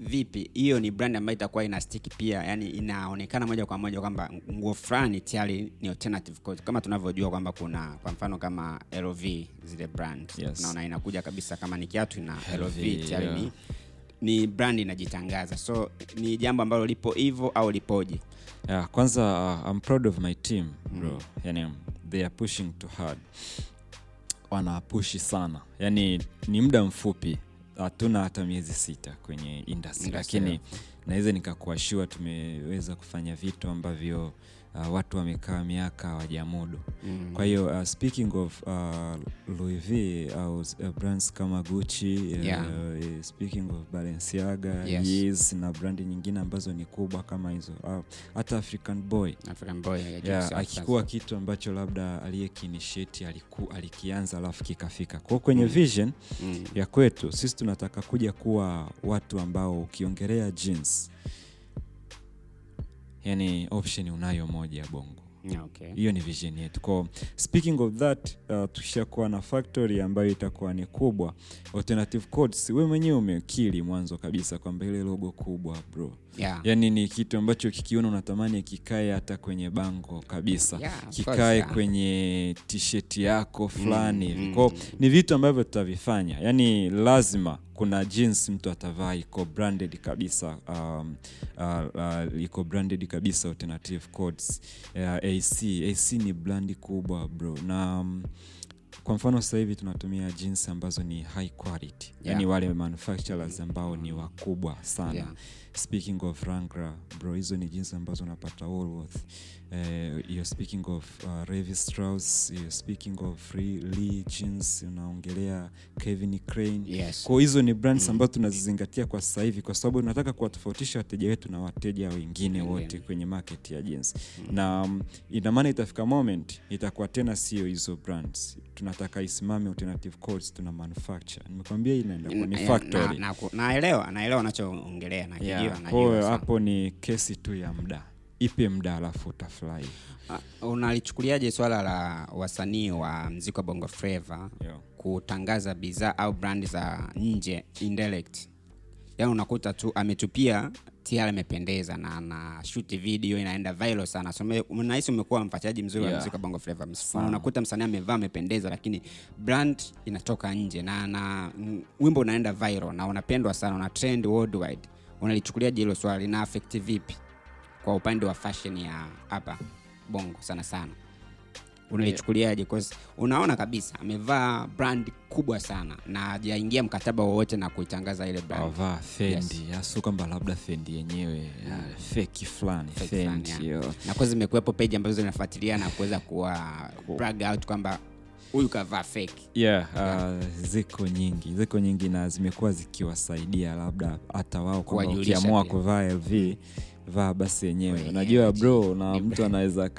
vipi? Hiyo ni brand ambayo itakuwa ina stick pia yani inaonekana moja kwa moja kwamba nguo fulani tayari ni alternative code kama tunavyojua kwamba kuna kwa mfano kama lv zile brand. Yes. naona inakuja kabisa kama ni kiatu na lv tayari yeah. ni, ni brand inajitangaza. So ni jambo ambalo lipo hivyo au lipoje? Yeah, kwanza uh, I'm proud of my team bro. Yani, they are pushing too hard. Wanapushi sana. Yani ni muda mfupi hatuna hata miezi sita kwenye industry. Lakini naweza nikakuashua tumeweza kufanya vitu ambavyo uh, watu wamekaa miaka hawajamudu Mm. kwa hiyo uh, speaking of uh, Louis V au uh, brands kama Gucci uh, Yeah. uh, speaking of Balenciaga Yes. Na brandi nyingine ambazo ni kubwa kama hizo uh, hata African Boy African boy yeah, yeah, akikuwa kitu ambacho labda aliyekinisheti aliku, alikianza alafu kikafika kwao kwenye vision Mm. ya kwetu sisi tunataka kuja kuwa watu ambao ukiongelea jeans yani option unayo moja ya bongo. Hiyo okay. ni vision yetu. Kwao speaking of that uh, tushakuwa na factory ambayo itakuwa ni kubwa. Alternative codes we mwenyewe umekili mwanzo kabisa kwamba ile logo kubwa bro. Yeah. yani ni kitu ambacho kikiona unatamani kikae hata kwenye bango kabisa. Yeah, course, kikae yeah. kwenye tisheti yako fulani mm, mm, kwao ni vitu ambavyo tutavifanya. Yani lazima kuna jeans mtu atavaa iko branded kabisa um, uh, uh, iko branded kabisa alternative codes uh, ac ac ni brandi kubwa bro na um, kwa mfano sasa hivi tunatumia jeans ambazo ni high quality Yeah. yani wale manufacturers ambao ni wakubwa sana Yeah. Speaking of Rangra bro hizo ni jinsi ambazo unapata Woolworth. Eh, you're speaking of uh, Levi Strauss you're speaking of Lee, Lee jeans unaongelea Kevin Crane. Yes. kwa hizo ni brands ambazo tunazizingatia kwa sasa hivi kwa sababu tunataka kuwatofautisha wateja wetu na wateja wengine wote kwenye market ya jeans. Na um, ina maana itafika moment itakuwa tena sio hizo brands. Tunataka isimame alternative codes tuna manufacture. Nimekwambia inaenda kwenye ni factory. na- na- naelewa naelewa unachoongelea nakijua Yeah, najua kwa hiyo sana. hapo ni kesi tu ya muda. Ipe muda alafu utafurahi? Ah, unalichukuliaje swala la wasanii wa mziki wa bongo flava Yeah. kutangaza bidhaa au brand za nje indirect? Yaani unakuta tu ametupia tayari amependeza na ana shoot video inaenda viral sana. So unahisi umekuwa mfuatiliaji mzuri wa mziki wa bongo flava. Unakuta msanii amevaa amependeza lakini brand inatoka nje na na mm, wimbo unaenda viral na unapendwa sana una trend worldwide unalichukuliaje hilo swala? Lina affect vipi kwa upande wa fashion ya hapa bongo sana sana? Unalichukuliaje Cause unaona kabisa amevaa brand kubwa sana na hajaingia mkataba wowote na kuitangaza ile brand. Avaa fendi. Yes. kwamba labda fendi yenyewe ya feki fulani Fake fendi yeah. na kwa zimekuwepo page ambazo zinafuatilia na kuweza kuwa brag out kwamba huyu kavaa feki yeah, uh, ziko nyingi. Ziko nyingi na zimekuwa zikiwasaidia labda hata wao kwamba ukiamua kuvaa lv vaa basi yenyewe. Unajua bro na mtu anaweza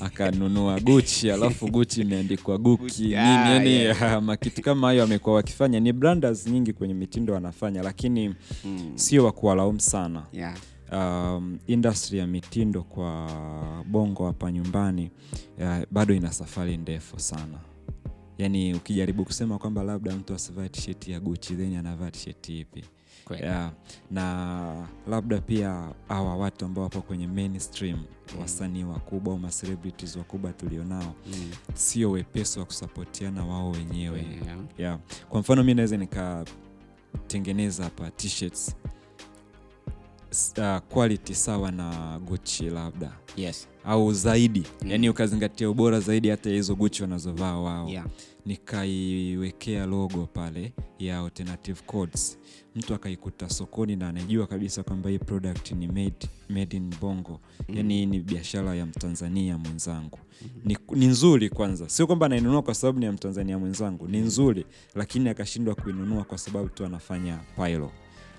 akanunua guchi alafu guchi imeandikwa guki nini ah, yani yeah. makitu kama hayo amekuwa wakifanya. Ni branders nyingi kwenye mitindo wanafanya lakini sio wakuwalaumu sana. Yeah. um, industry ya mitindo kwa bongo hapa nyumbani uh, bado ina safari ndefu sana yaani ukijaribu kusema kwamba labda mtu asivaa tisheti ya guchi then anavaa tisheti ipi yeah. na labda pia hawa watu ambao wapo kwenye mainstream wasanii wakubwa au macelebrities wakubwa tulionao Mm. sio wepesi wa kusapotiana wao wenyewe Yeah. yeah. kwa mfano mi naweza nikatengeneza hapa t-shirts uh, quality sawa na guchi labda Yes. au zaidi Mm. yani ukazingatia ubora zaidi hata hizo guchi wanazovaa wao Yeah. Nikaiwekea logo pale ya alternative codes. Mtu akaikuta sokoni na anajua kabisa kwamba hii product ni made, made in bongo. Mm. yani hii ni biashara ya mtanzania mwenzangu. Ni, ni nzuri kwanza. Sio kwamba anainunua kwa sababu ni ya mtanzania mwenzangu. Ni nzuri lakini akashindwa kuinunua kwa sababu tu anafanya pilo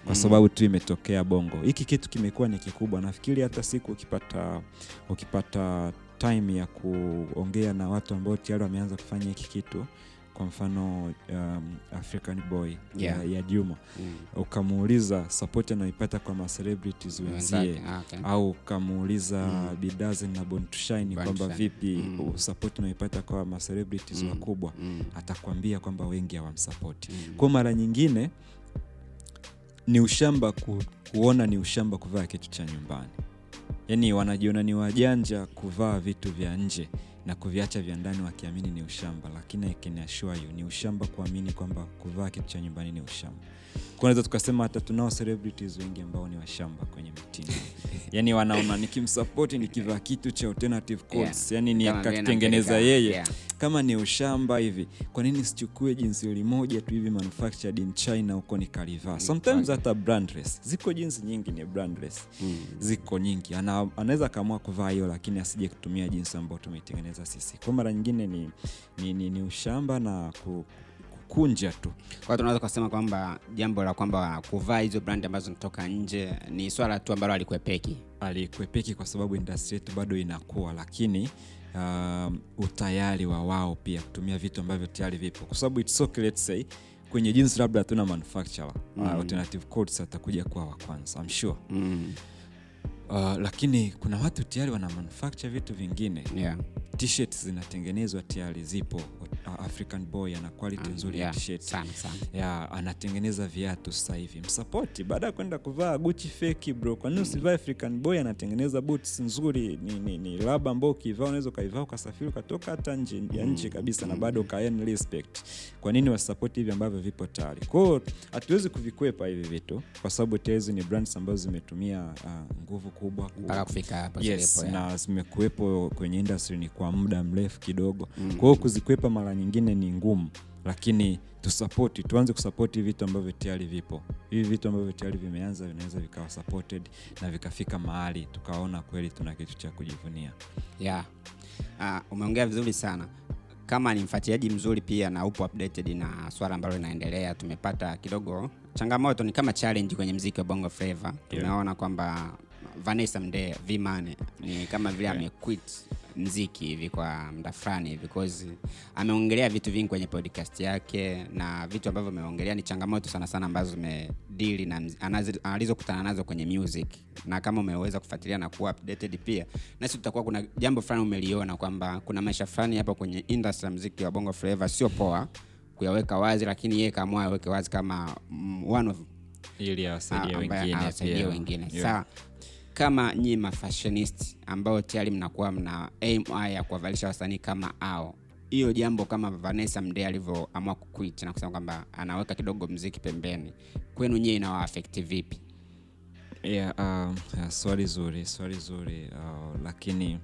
kwa sababu tu imetokea bongo. Hiki kitu kimekuwa ni kikubwa. Nafikiri hata siku ukipata ukipata time ya kuongea na watu ambao tayari wameanza kufanya hiki kitu kwa mfano um, african boy Yeah. ya, ya juma Mm. ukamuuliza support anaoipata kwa macelebrities wenzie ah, okay. au ukamuuliza Mm. bidazen na to kwamba vipi Mm. support unaipata kwa macelebrities Mm. wakubwa Mm. atakwambia kwamba wengi hawamsapoti Mm. kwao mara nyingine ni ushamba ku, kuona ni ushamba kuvaa kitu cha nyumbani yaani wanajiona ni wajanja kuvaa vitu vya nje na kuviacha vya ndani wakiamini ni ushamba. Lakini I ni ushamba kuamini kwamba kuvaa kitu cha nyumbani ni ushamba kunaweza tukasema hata tunao celebrities wengi ambao ni washamba kwenye mitindo. Yani wanaona nikimsapoti nikivaa kitu cha alternative codes yani ni akakitengeneza yeye. Yeah. kama ni ushamba hivi kwa nini sichukue jinsi limoja tu hivi manufactured in china huko nikalivaa? Sometimes hata brandless ziko jinsi nyingi ni brandless Mm. ziko nyingi. Ana, anaweza akaamua kuvaa hiyo lakini asije kutumia jinsi ambayo tumeitengeneza sisi. Kwa mara nyingine ni, ni, ni, ni ushamba na ku, kukunja tu. Kwa hiyo tunaweza kusema kwamba jambo la kwamba kuvaa hizo brand ambazo zinatoka nje ni swala tu ambalo alikwepeki, alikwepeki kwa sababu industry yetu bado inakuwa lakini um, utayari wa wao pia kutumia vitu ambavyo tayari vipo. Kwa sababu it's okay, let's say kwenye jinsi labda hatuna manufacturer. Mm. uh, alternative codes atakuja kuwa wa kwanza I'm sure. Mm. uh, lakini kuna watu tayari wana manufacture vitu vingine. Yeah. T-shirts zinatengenezwa tayari zipo african boy ana quality um, nzuri yeah, t-shirt. sana sana. Yeah, anatengeneza viatu sasa hivi. Msapoti baada ya kwenda kuvaa guchi feki bro kwa nini usivaa african boy anatengeneza boots nzuri? Ni, ni, ni laba ambao ukivaa unaweza ukaivaa ukasafiri ukatoka hata nje ya nchi kabisa na bado ukaen respect. Kwa nini wasapoti hivi ambavyo vipo tayari? Kwao hatuwezi kuvikwepa hivi vitu kwa sababu hizi ni brands ambazo zimetumia uh, nguvu kubwa mpaka kufika yes, na zimekuwepo kwenye industry ni kwa muda mrefu kidogo. Mm. kwao kuzikwepa mara nyingine ni ngumu lakini tusapoti tuanze kusapoti vitu ambavyo tayari vipo. Hivi vitu ambavyo tayari vimeanza vinaweza vikawa supported na vikafika mahali tukaona kweli tuna kitu cha kujivunia. Yeah. uh, umeongea vizuri sana. Kama ni mfuatiliaji mzuri pia na upo updated na swala ambalo linaendelea tumepata kidogo changamoto ni kama challenge kwenye mziki wa bongo flava. Tumeona kwamba vanessa mdee vimane ni kama vile amequit mziki hivi kwa muda fulani hivi because ameongelea vitu vingi kwenye podcast yake na vitu ambavyo ameongelea ni changamoto sana sana ambazo zimedili na alizokutana nazo kwenye music. Na kama umeweza kufuatilia na kuwa updated pia nasi tutakuwa kuna jambo fulani umeliona kwamba kuna maisha fulani hapo kwenye industry ya mziki wa bongo flava sio poa kuyaweka wazi lakini yeye kaamua aweke wazi kama mm, one of ili awasaidie wengine wengine. Yeah. Kama nyinyi mafashionist ambao tayari mnakuwa mna aim ya kuwavalisha wasanii kama ao hiyo jambo kama vanessa mdee alivyoamua kuquit na kusema kwamba anaweka kidogo mziki pembeni kwenu nyie inawaafekti vipi? Yeah, uh, swali zuri swali zuri uh, lakini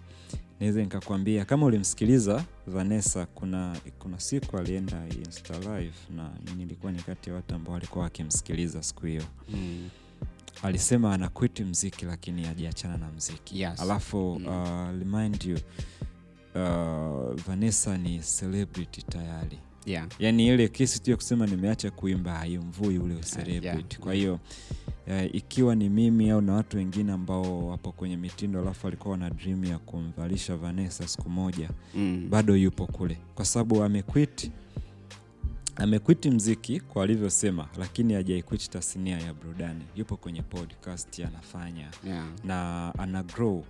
naweza nikakwambia kama ulimsikiliza vanessa kuna kuna siku alienda insta live na nilikuwa ni kati ya watu ambao walikuwa wakimsikiliza siku hiyo. Mm. Alisema anakwiti mziki lakini ajiachana na mziki Yes. alafu uh, remind you uh, vanessa ni celebrity tayari yeah. yani ile kesi tu ya kusema nimeacha kuimba haimvui ule celebrity yeah. kwa hiyo uh, ikiwa ni mimi au na watu wengine ambao wapo kwenye mitindo alafu alikuwa wana dream ya kumvalisha vanessa siku moja mm. bado yupo kule kwa sababu amequit amekwiti mziki kwa alivyosema lakini hajaikwiti tasnia ya burudani yupo kwenye podcast anafanya yeah. na ana grow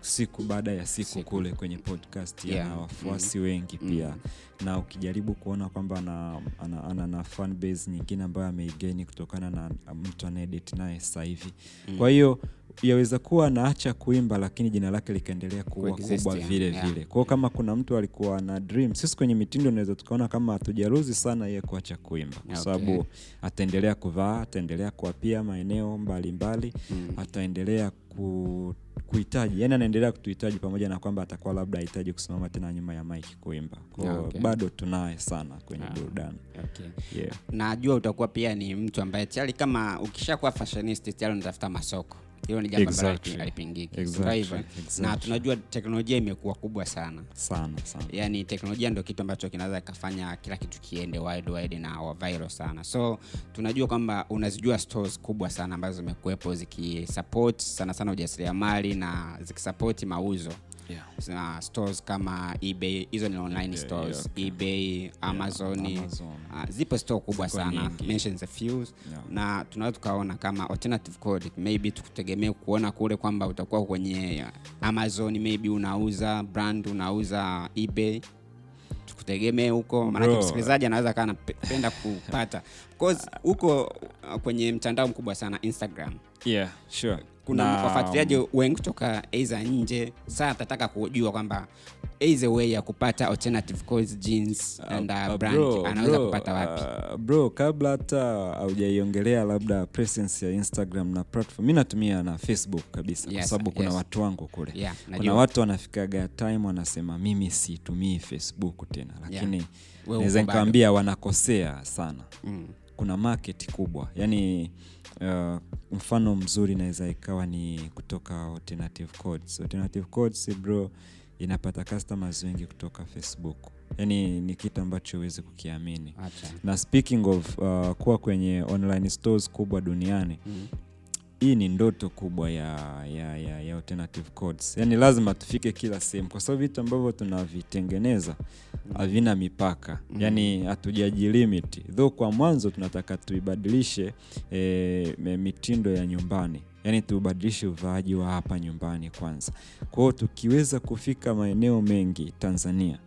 siku baada ya siku, Siku. kule kwenye podcast Yeah. ana wafuasi wengi pia Mm. na ukijaribu kuona kwamba ana, ana, ana, na fan base nyingine ambayo ameigeni kutokana na mtu anaedit naye sasa hivi Mm. kwa hiyo yaweza kuwa anaacha kuimba lakini jina lake likaendelea kuwa kubwa vile Yeah. vile kwao kama kuna mtu alikuwa na dream sisi kwenye mitindo unaweza tukaona kama hatujaruzi sana yeye kuacha kuimba kwa Okay. sababu ataendelea kuvaa ataendelea kuapia maeneo mbalimbali Mm. ataendelea ku, kuhitaji yani anaendelea kutuhitaji pamoja na kwamba atakuwa labda ahitaji kusimama tena nyuma ya mike kuimba kwa okay. bado tunaye sana kwenye yeah. burudani okay. yeah. najua utakuwa pia ni mtu ambaye tayari kama ukishakuwa fashionist tayari unatafuta masoko hilo ni jambo ambalo Exactly. halipingiki Exactly. exactly. na tunajua teknolojia imekuwa kubwa sana sana sana yani teknolojia ndio kitu ambacho kinaweza kikafanya kila kitu kiende wide wide na wa viral sana so tunajua kwamba unazijua stores kubwa sana ambazo zimekuwepo zikisupport sana sana ujasiriamali na zikisupport mauzo yeah. na stores kama ebay hizo ni online Yeah, stores. yeah, okay. ebay amazon, Amazon. Uh, zipo store kubwa Ziko sana. mentions a few. Yeah. na tunaweza tukaona kama alternative code maybe tukutegemee kuona kule kwamba utakuwa kwenye amazon maybe unauza brand unauza ebay. Tukutegemee huko. Maanake msikilizaji anaweza kaa anapenda kupata. Huko uh, kwenye mtandao mkubwa sana instagram yeah, sure. kuna Na, wafuatiliaji wengi kutoka aidha nje saa atataka kujua kwamba is a way ya kupata alternative codes jeans and uh, uh, brand bro, anaweza bro, kupata wapi uh, bro kabla hata haujaiongelea labda presence ya instagram na platform mi natumia na facebook kabisa kwa Yes, sababu kuna yes. watu wangu kule yeah, kuna watu wanafikaga time wanasema mimi situmii facebook tena lakini yeah. naweza nikawambia wanakosea sana Mm. kuna market kubwa yani uh, mfano mzuri naweza ikawa ni kutoka alternative codes alternative codes bro inapata customers wengi kutoka facebook yani ni kitu ambacho huwezi kukiamini Acha. na speaking of uh, kuwa kwenye online stores kubwa duniani Mm. Hii ni ndoto kubwa ya, ya, ya, ya alternative codes. Yani lazima tufike kila sehemu. Kwa sababu vitu ambavyo tunavitengeneza havina mipaka. Mm. yani hatujajilimit though kwa mwanzo tunataka tuibadilishe e, mitindo ya nyumbani. Yani tubadilishe uvaaji wa hapa nyumbani kwanza. Kwao tukiweza kufika maeneo mengi tanzania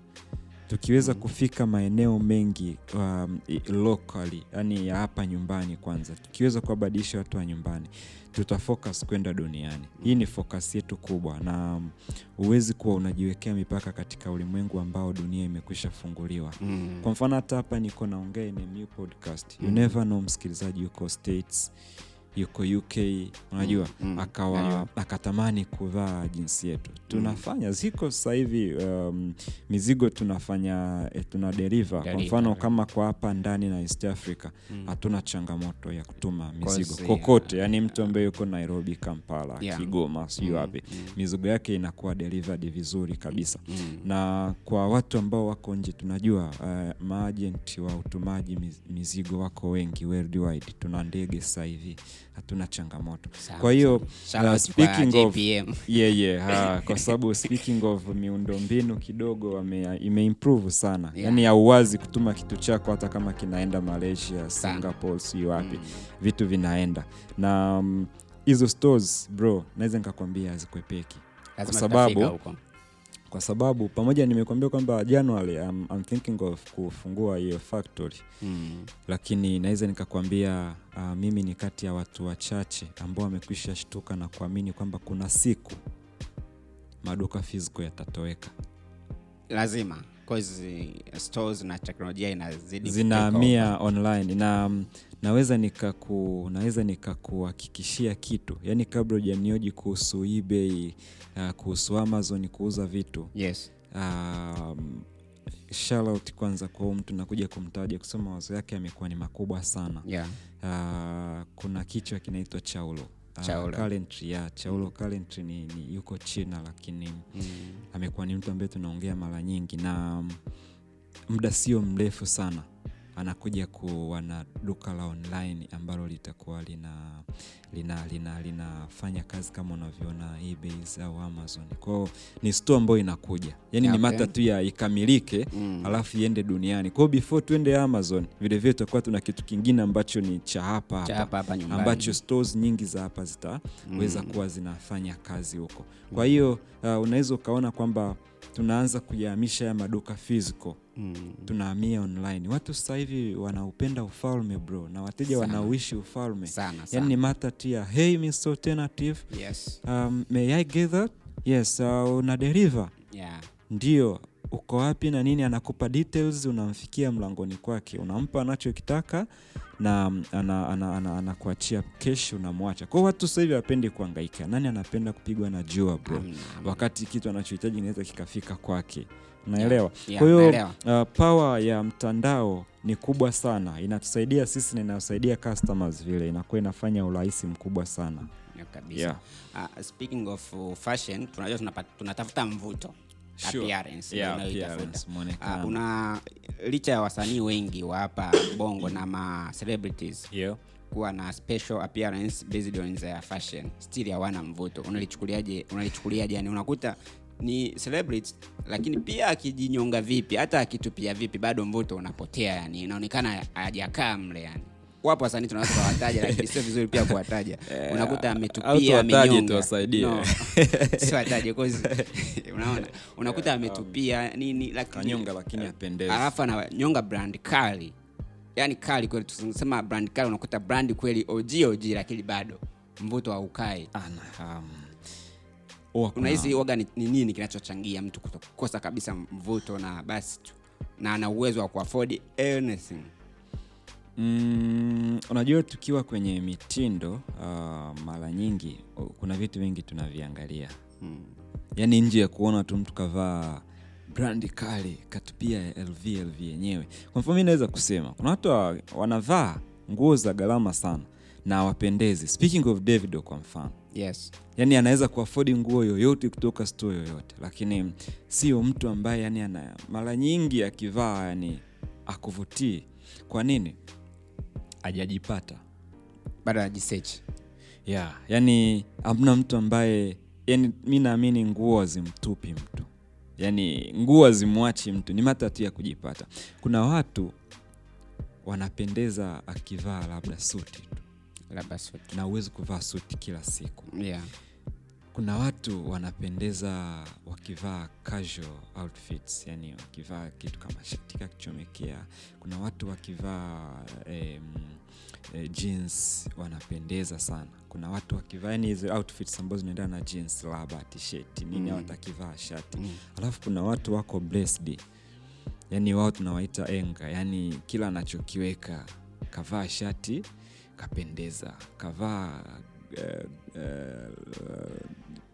tukiweza kufika maeneo mengi um, locally yani ya hapa nyumbani kwanza tukiweza kuwabadilisha watu wa nyumbani tutafocus kwenda duniani hii ni focus yetu kubwa na um, huwezi kuwa unajiwekea mipaka katika ulimwengu ambao dunia imekwisha funguliwa Mm. kwa mfano hata hapa niko naongea new podcast you Mm. never know msikilizaji yuko states yuko uk unajua Mm, mm, akawa najua. akatamani kuvaa jinsi yetu. Tunafanya ziko sasahivi um, mizigo tunafanya eh, tuna deriva kwa mfano kama kwa hapa ndani na east africa hatuna changamoto ya kutuma mizigo Kose, kokote. yani mtu ambaye yuko nairobi kampala Yeah. kigoma sijui wapi mizigo yake inakuwa delivered vizuri kabisa. Mm. na kwa watu ambao wako nje tunajua uh, maajenti wa utumaji mizigo wako wengi worldwide. Tuna ndege sasa hivi hatuna changamoto. Sawa, kwa hiyo Shout uh, out speaking kwa of JPM. yeah, yeah, ha, kwa sababu speaking of miundombinu kidogo wame, imeimprove sana. Yeah. yaani hauwazi kutuma kitu chako hata kama kinaenda malaysia singapore si wapi. Vitu vinaenda. Na mm, hizo stores bro naweza nikakwambia hazikwepeki. Lazima kwa sababu huko. Kwa sababu pamoja nimekuambia kwamba january I'm, I'm thinking of kufungua hiyo factory. Mm. lakini naweza nikakwambia uh, mimi ni kati ya watu wachache ambao wamekwisha shtuka na kuamini kwamba kuna siku maduka physical yatatoweka. Lazima uh, stores na teknolojia inazidi zinahamia online. Na mm, naweza nikaku naweza nikakuhakikishia kitu. Yaani kabla hujanioji kuhusu ebay uh, kuhusu amazon kuuza vitu. Yes. Um, shoutout kwanza kwa mtu nakuja kumtaja kusema mawazo yake yamekuwa ni makubwa sana. Yeah. Uh, kuna kichwa kinaitwa chaulo. Uh, Chaulo. Calentry, yeah, chaulo Calentry ni, ni yuko china lakini mm. amekuwa ni mtu ambaye tunaongea mara nyingi na mm, muda sio mrefu sana anakuja kuwa na duka la online ambalo litakuwa lina lina lina linafanya kazi kama unavyoona eBay au amazon. Kwao ni store ambayo inakuja. Yani Okay. ni mata tu ya ikamilike Mm. alafu iende duniani. Kwao before tuende amazon vilevile tutakuwa tuna kitu kingine ambacho ni cha hapa hapa ambacho stores nyingi za hapa zitaweza kuwa zinafanya kazi huko. Kwa hiyo uh, unaweza ukaona kwamba tunaanza kuyahamisha ya maduka physical. Mm. tunahamia online. Watu sasa hivi wanaupenda ufalme bro na wateja wanauishi ufalme. Sana yani sana. ni mata tia hey Mr. alternative yes. Um, may i get that? Yes uh, una deliver? Yeah. Ndio uko wapi na nini anakupa details unamfikia mlangoni kwake unampa anachokitaka na mm, ana, ana, ana, anakuachia unamwacha. Kwao watu sasa hivi wapendi kuangaika nani anapenda kupigwa na jua bro? Hamna, hamna. wakati kitu anachohitaji inaweza kikafika kwake. Naelewa. kwa hiyo yeah, uh, power ya mtandao ni kubwa sana. Inatusaidia sisi na inasaidia customers vile. Inakuwa inafanya urahisi mkubwa sana. Kabisa. Yeah. uh, speaking of fashion tunajua tunatafuta mvuto Sure. appearance Yeah, appearance. Uh, una licha ya wasanii wengi wa hapa bongo na ma celebrities yeah. kuwa na special appearance based on their fashion still hawana mvuto unalichukuliaje unalichukuliaje yani unakuta ni celebrity lakini pia akijinyonga vipi hata akitupia vipi bado mvuto unapotea yani inaonekana hajakaa mle yani wapo wasanii tunaweza kuwataja lakini sio vizuri pia kuwataja. Unakuta ametupia amenyonga no, siwataje unaona unakuta ametupia nini lakini lakini apendezi. alafu ananyonga brand kali. Yani kali kweli tunasema brand kali unakuta brand kweli og og lakini bado mvuto haukai. Um, unahisi waga ni, ni nini kinachochangia mtu kukosa kabisa mvuto na basi tu na ana uwezo wa kuafodi anything Mm, unajua tukiwa kwenye mitindo uh, mara nyingi kuna vitu vingi tunaviangalia. Mm. yaani nje ya kuona tu mtu kavaa brandi kali katupia lv lv yenyewe. Kwa mfano mi naweza kusema kuna watu wanavaa nguo za gharama sana na wapendezi speaking of davido kwa mfano. Yes. Yani anaweza kuafodi nguo yoyote kutoka sto yoyote. Lakini sio mtu ambaye yani ana mara nyingi akivaa yani akuvutii kwa nini ajajipata bado anajisearch yeah, yani hamna mtu ambaye yani mi naamini nguo hazimtupi mtu. Yani nguo hazimwachi mtu ni matatu ya kujipata. Kuna watu wanapendeza akivaa labda suti tu. Labda suti. Na uwezi kuvaa suti kila siku. Yeah kuna watu wanapendeza wakivaa casual outfits yani wakivaa kitu kama shati kakichomekea kuna watu wakivaa eh, jeans wanapendeza sana kuna watu wakivaa yani hizo outfits ambazo zinaendana na jeans laba tisheti nini Mm. watakivaa shati Mm. alafu kuna watu wako blessed yani wao tunawaita enga yani kila anachokiweka kavaa shati kapendeza kavaa uh, uh,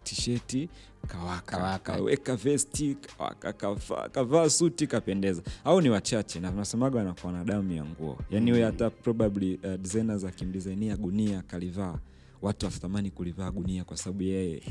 tisheti kawaka, Kawaka. kaweka vesti kawaka kavaa, kavaa suti kapendeza. Au ni wachache na nasemaga wanakuwa na damu ya nguo. Yani mm. hata probably uh, designers akimdizainia gunia kalivaa. Watu watatamani kulivaa gunia kwa sababu yeye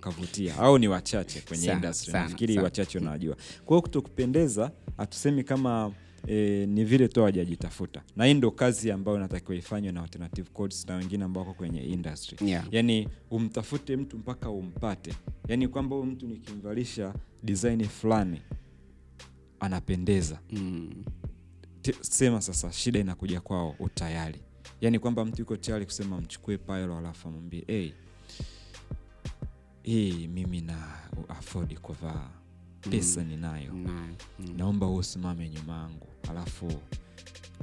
kavutia. Au ni wachache kwenye Sana, industry. sana, nafikiri sana. wachache unawajua. Kwa hiyo kutokupendeza hatusemi kama E, ni vile tu hawajajitafuta. Na hii ndo kazi ambayo inatakiwa ifanywe na alternative codes na wengine ambao wako kwenye industry. Yeah. yani umtafute mtu mpaka umpate. Yani kwamba huyu mtu nikimvalisha design fulani anapendeza. Mm. Sema sasa shida inakuja kwao utayari. Yani kwamba mtu yuko tayari kusema mchukue pilo alafu amwambie hey, hii mimi na afford kuvaa pesa ninayo. Na- mm. naomba wewe usimame nyuma yangu alafu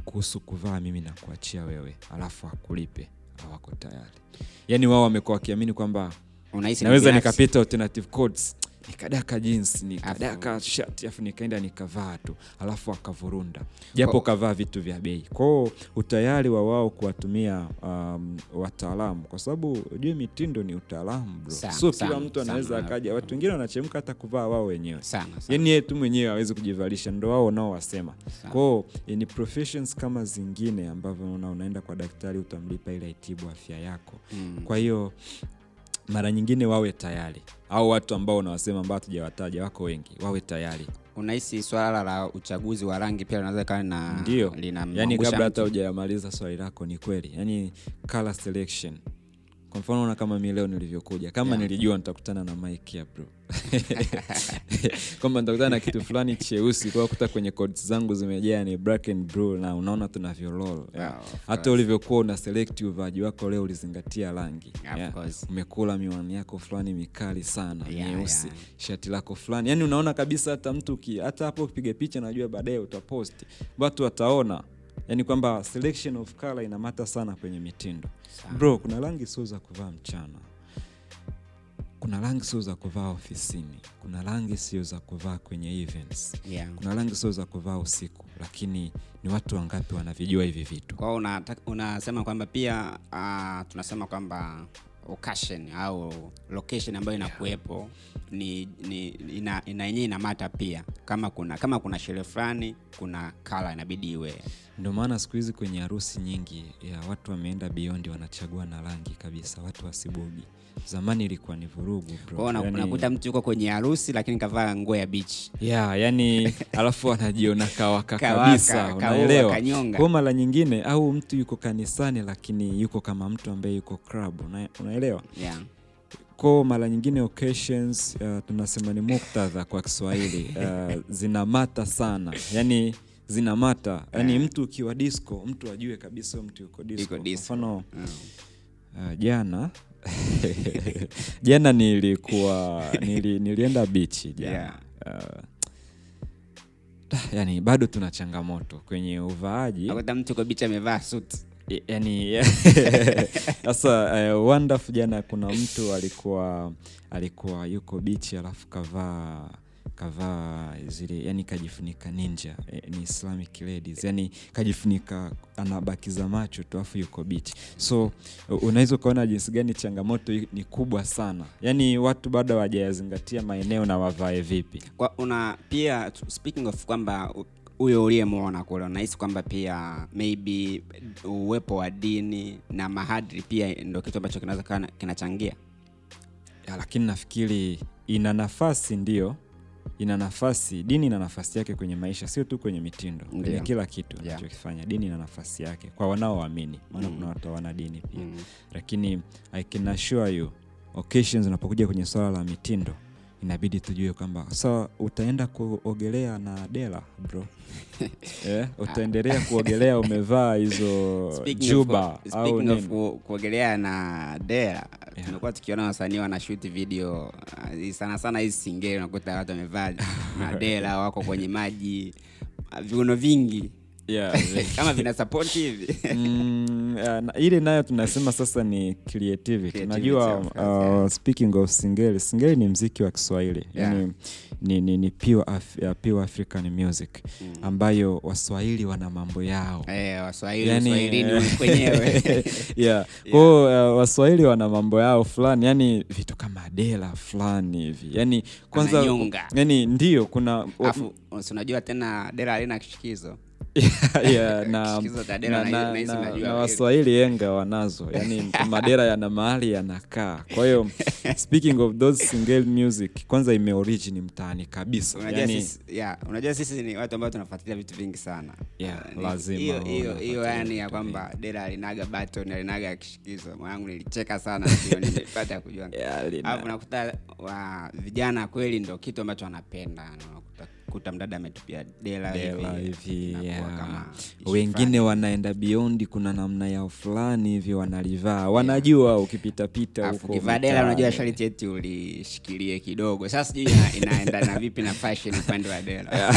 kuhusu kuvaa mimi nakuachia wewe alafu akulipe hawako tayari. Yaani wao wamekuwa wakiamini kwamba Unahisi naweza nikapita alternative codes nikadaka jeans nikadaka shati afu nikaenda nikavaa tu alafu akavurunda. Japo kavaa vitu vya bei. Kwao utayari wa wao kuwatumia um, wataalamu. Kwa sababu ujue mitindo ni utaalamu bro. Sana, so kila mtu anaweza akaja. Watu wengine wanachemka hata kuvaa wao wenyewe. Yani yeye tu mwenyewe awezi kujivalisha. Ndo wao nao wasema kwao eh, ni professions kama zingine ambavyo una, unaenda kwa daktari utamlipa ili aitibu afya yako. Mm. kwa hiyo mara nyingine wawe tayari. Au watu ambao unawasema ambao hatujawataja wako wengi wawe tayari. Unahisi swala la uchaguzi wa rangi pia linaweza ikawa na ndio. yani kabla hata hujamaliza swali lako ni kweli. Yani color selection kwa mfano na kama mi leo nilivyokuja kama Yeah. nilijua nitakutana na mike ya bro. Kwamba nitakutana na kitu fulani cheusi kwa kuta kwenye codes zangu zimejaa ni black and blue na unaona tunavyolol Yeah, hata ulivyokuwa una select uvaaji wako leo ulizingatia rangi. Yeah, umekula miwani yako fulani mikali sana Yeah, nyeusi yeah. shati lako fulani. Yani unaona kabisa hata mtu hata hapo ukipiga picha najua baadaye utaposti watu wataona yani kwamba selection of color inamata sana kwenye mitindo. Sana. bro kuna rangi sio za kuvaa mchana. Kuna rangi sio za kuvaa ofisini. Kuna rangi sio za kuvaa kwenye events. Yeah. kuna rangi sio za kuvaa usiku. Lakini ni watu wangapi wanavijua hivi vitu? Kwao unata- una kwamba pia uh, tunasema kwamba occasion au location ambayo inakuwepo ni, ni ina ina yenyewe inamata pia. Kama kuna kama kuna sherehe fulani kuna kala inabidi iwe. Ndio maana siku hizi kwenye harusi nyingi ya watu wameenda beyond wanachagua na rangi kabisa watu wasibugi zamani ilikuwa ni vurugu bro. Yani- unakuta mtu yuko kwenye harusi lakini kavaa nguo ya beach yeah, yani alafu anajiona kawaka kabisa unaelewa kwa mara nyingine au mtu yuko kanisani lakini yuko kama mtu ambaye yuko club unaelewa yeah. ko mara nyingine occasions uh, tunasema ni muktadha kwa kiswahili uh, zinamata sana yani zinamata yani mtu ukiwa disco mtu ajue kabisa mtu yuko disco. Kwa mfano Mm. uh, jana nilikuwa nili, nilienda bichi jana. Yeah. uh, yani bado tuna changamoto kwenye uvaaji. Mtu kwa bichi amevaa suit. Yani sasa uh, wonderful jana kuna mtu alikuwa alikuwa yuko bichi alafu kavaa kavaa zile yani kajifunika ninja eh, ni islamic ladies yani kajifunika anabakiza macho tu afu yuko bichi so unaweza ukaona jinsi gani changamoto ni kubwa sana. Yani watu bado hawajayazingatia maeneo na wavae vipi. Kwa una pia speaking of kwamba huyo uliyemwona kule unahisi kwamba pia maybe uwepo wa dini na mahadri pia ndo kitu ambacho kinaweza kinachangia? Ya, lakini nafikiri ina nafasi ndio ina nafasi dini ina nafasi yake kwenye maisha sio tu kwenye mitindo kwenye kila kitu Yeah. dini ina nafasi yake kwa wanaoamini maana Mm. kuna watu hawana dini pia Mm. lakini i can assure you occasions unapokuja kwenye swala la mitindo inabidi tujue kwamba sa utaenda kuogelea na dela bro. Yeah, utaendelea kuogelea umevaa hizo juba au ku- kuogelea na dela Yeah. tumekuwa tukiona wasanii wanashuti video uh, sana sana hizi singeli unakuta watu wamevaa madela wako kwenye maji viuno vingi yeah. kama vina support hivi. Mm, uh, ile nayo tunasema sasa ni creativity. Unajua uh, yeah. speaking of singeli singeli ni mziki wa kiswahili. Yeah. yani ni, ni, ni pure, Af uh, pure african music ambayo waswahili wana mambo yao. Eh, waswahili Yani, eh, yeah. uh, waswahili wana mambo yao fulani yani vitu kama dela fulani hivi. Yani kwanza yani ndio kuna unajua tena dela alina kishikizo yeah, na, waswahili enga wanazo. Yani madera yana mahali yanakaa. Kwa hiyo speaking of those single music kwanza imeorigin mtaani kabisa. Unajua yani, sisi yeah, unajua sisi ni watu ambao tunafuatilia vitu vingi sana. Yeah, hiyo hiyo yani ya kwamba dera alinaga baton alinaga kishikizo. Mwanangu nilicheka sana ndio nilipata kujua. Yeah, nakuta wa vijana kweli ndo kitu ambacho wanapenda unakuta kuta mdada ametupia dela hivi yeah. wengine wanaenda biondi kuna namna yao fulani hivi wanalivaa. Wanajua ukipitapita ukivaa dela unajua sharti eti ulishikilie kidogo. Sasa sijui ina- inaenda na vipi na fashion upande wa dela.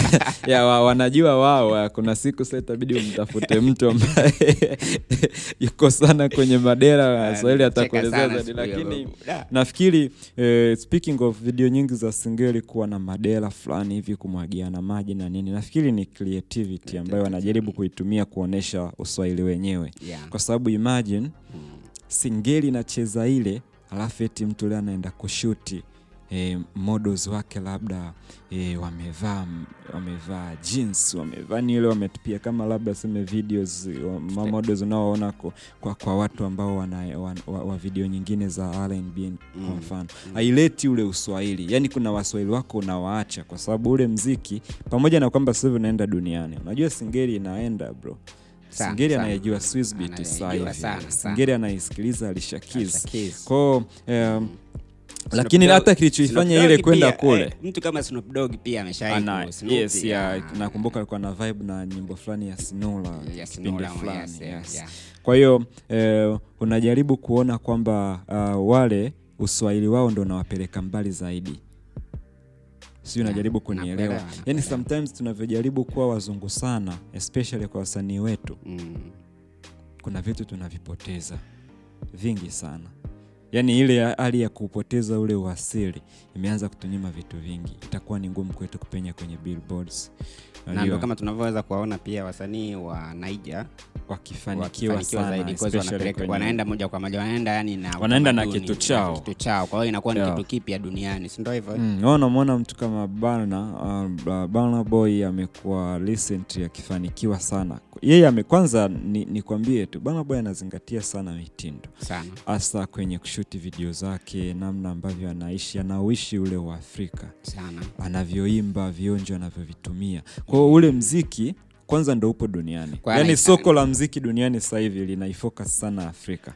Ya wa, wanajua wao kuna siku sa itabidi umtafute mtu ambaye yuko sana kwenye madera swahili nacheka atakuelezea zaidi lakini nafikiri eh, speaking of video nyingi za singeli kuwa na madera fulani hivi kumwagiana maji na nini. Nafikiri ni creativity ambayo wanajaribu kuitumia kuonyesha uswahili wenyewe. Yeah. kwa sababu imagine singeli inacheza ile alafu eti mtu leo anaenda kushuti e, models wake labda e, wamevaa wamevaa jeans wamevaa ni ile wametupia kama labda seme videos wa- ma models unaoona kwa, kwa, kwa watu ambao wana, wa, wa, wa video nyingine za R&B kwa mfano. Haileti ule uswahili. Yani kuna waswahili wako unawaacha kwa sababu ule mziki pamoja na kwamba sasa unaenda duniani. Unajua singeli inaenda bro. Singeli anayejua Anayejua sasa hivi. singeli anaisikiliza Keys. kwao um, lakini hata kilichoifanya ile kwenda kule. eh, mtu kama Snoop Dogg pia yes ya ah, nakumbuka alikuwa na vibe na nyimbo fulani ya Sinola ya kipindi fulani yes, yes. yeah. kwa hiyo eh, unajaribu kuona kwamba uh, wale uswahili wao ndo unawapeleka mbali zaidi. Si unajaribu kunielewa? yani sometimes tunavyojaribu kuwa wazungu sana especially kwa wasanii wetu Mm. kuna vitu tunavipoteza vingi sana yaani ile hali ya kupoteza ule uasili imeanza kutunyima vitu vingi. Itakuwa ni ngumu kwetu kupenya kwenye billboards na ndo kama tunavyoweza kuwaona pia wasanii wa naija wakifanikiwa wakifanikiwa zaidi because especially wanapeleka- wanaenda moja kwa moja wanaenda yani na Wanaenda na utamaduni, kitu chao. kitu chao. Kwa hiyo inakuwa ni Yeah. kitu kipya duniani si ndio hivyo? Mm, wewe unamwona mtu kama Burna uh, Burna Boy amekuwa recent akifanikiwa sana. Yeye ame kwanza ni, nikwambie tu Burna Boy anazingatia sana mitindo. Sana. Hasa kwenye kushuti video zake namna ambavyo anaishi anauishi ule wa Afrika. Sana. Anavyoimba vionjo anavyovitumia kwao ule mziki kwanza ndo upo duniani. Kwa yaani soko la mziki duniani sasa hivi linaifocus sana afrika.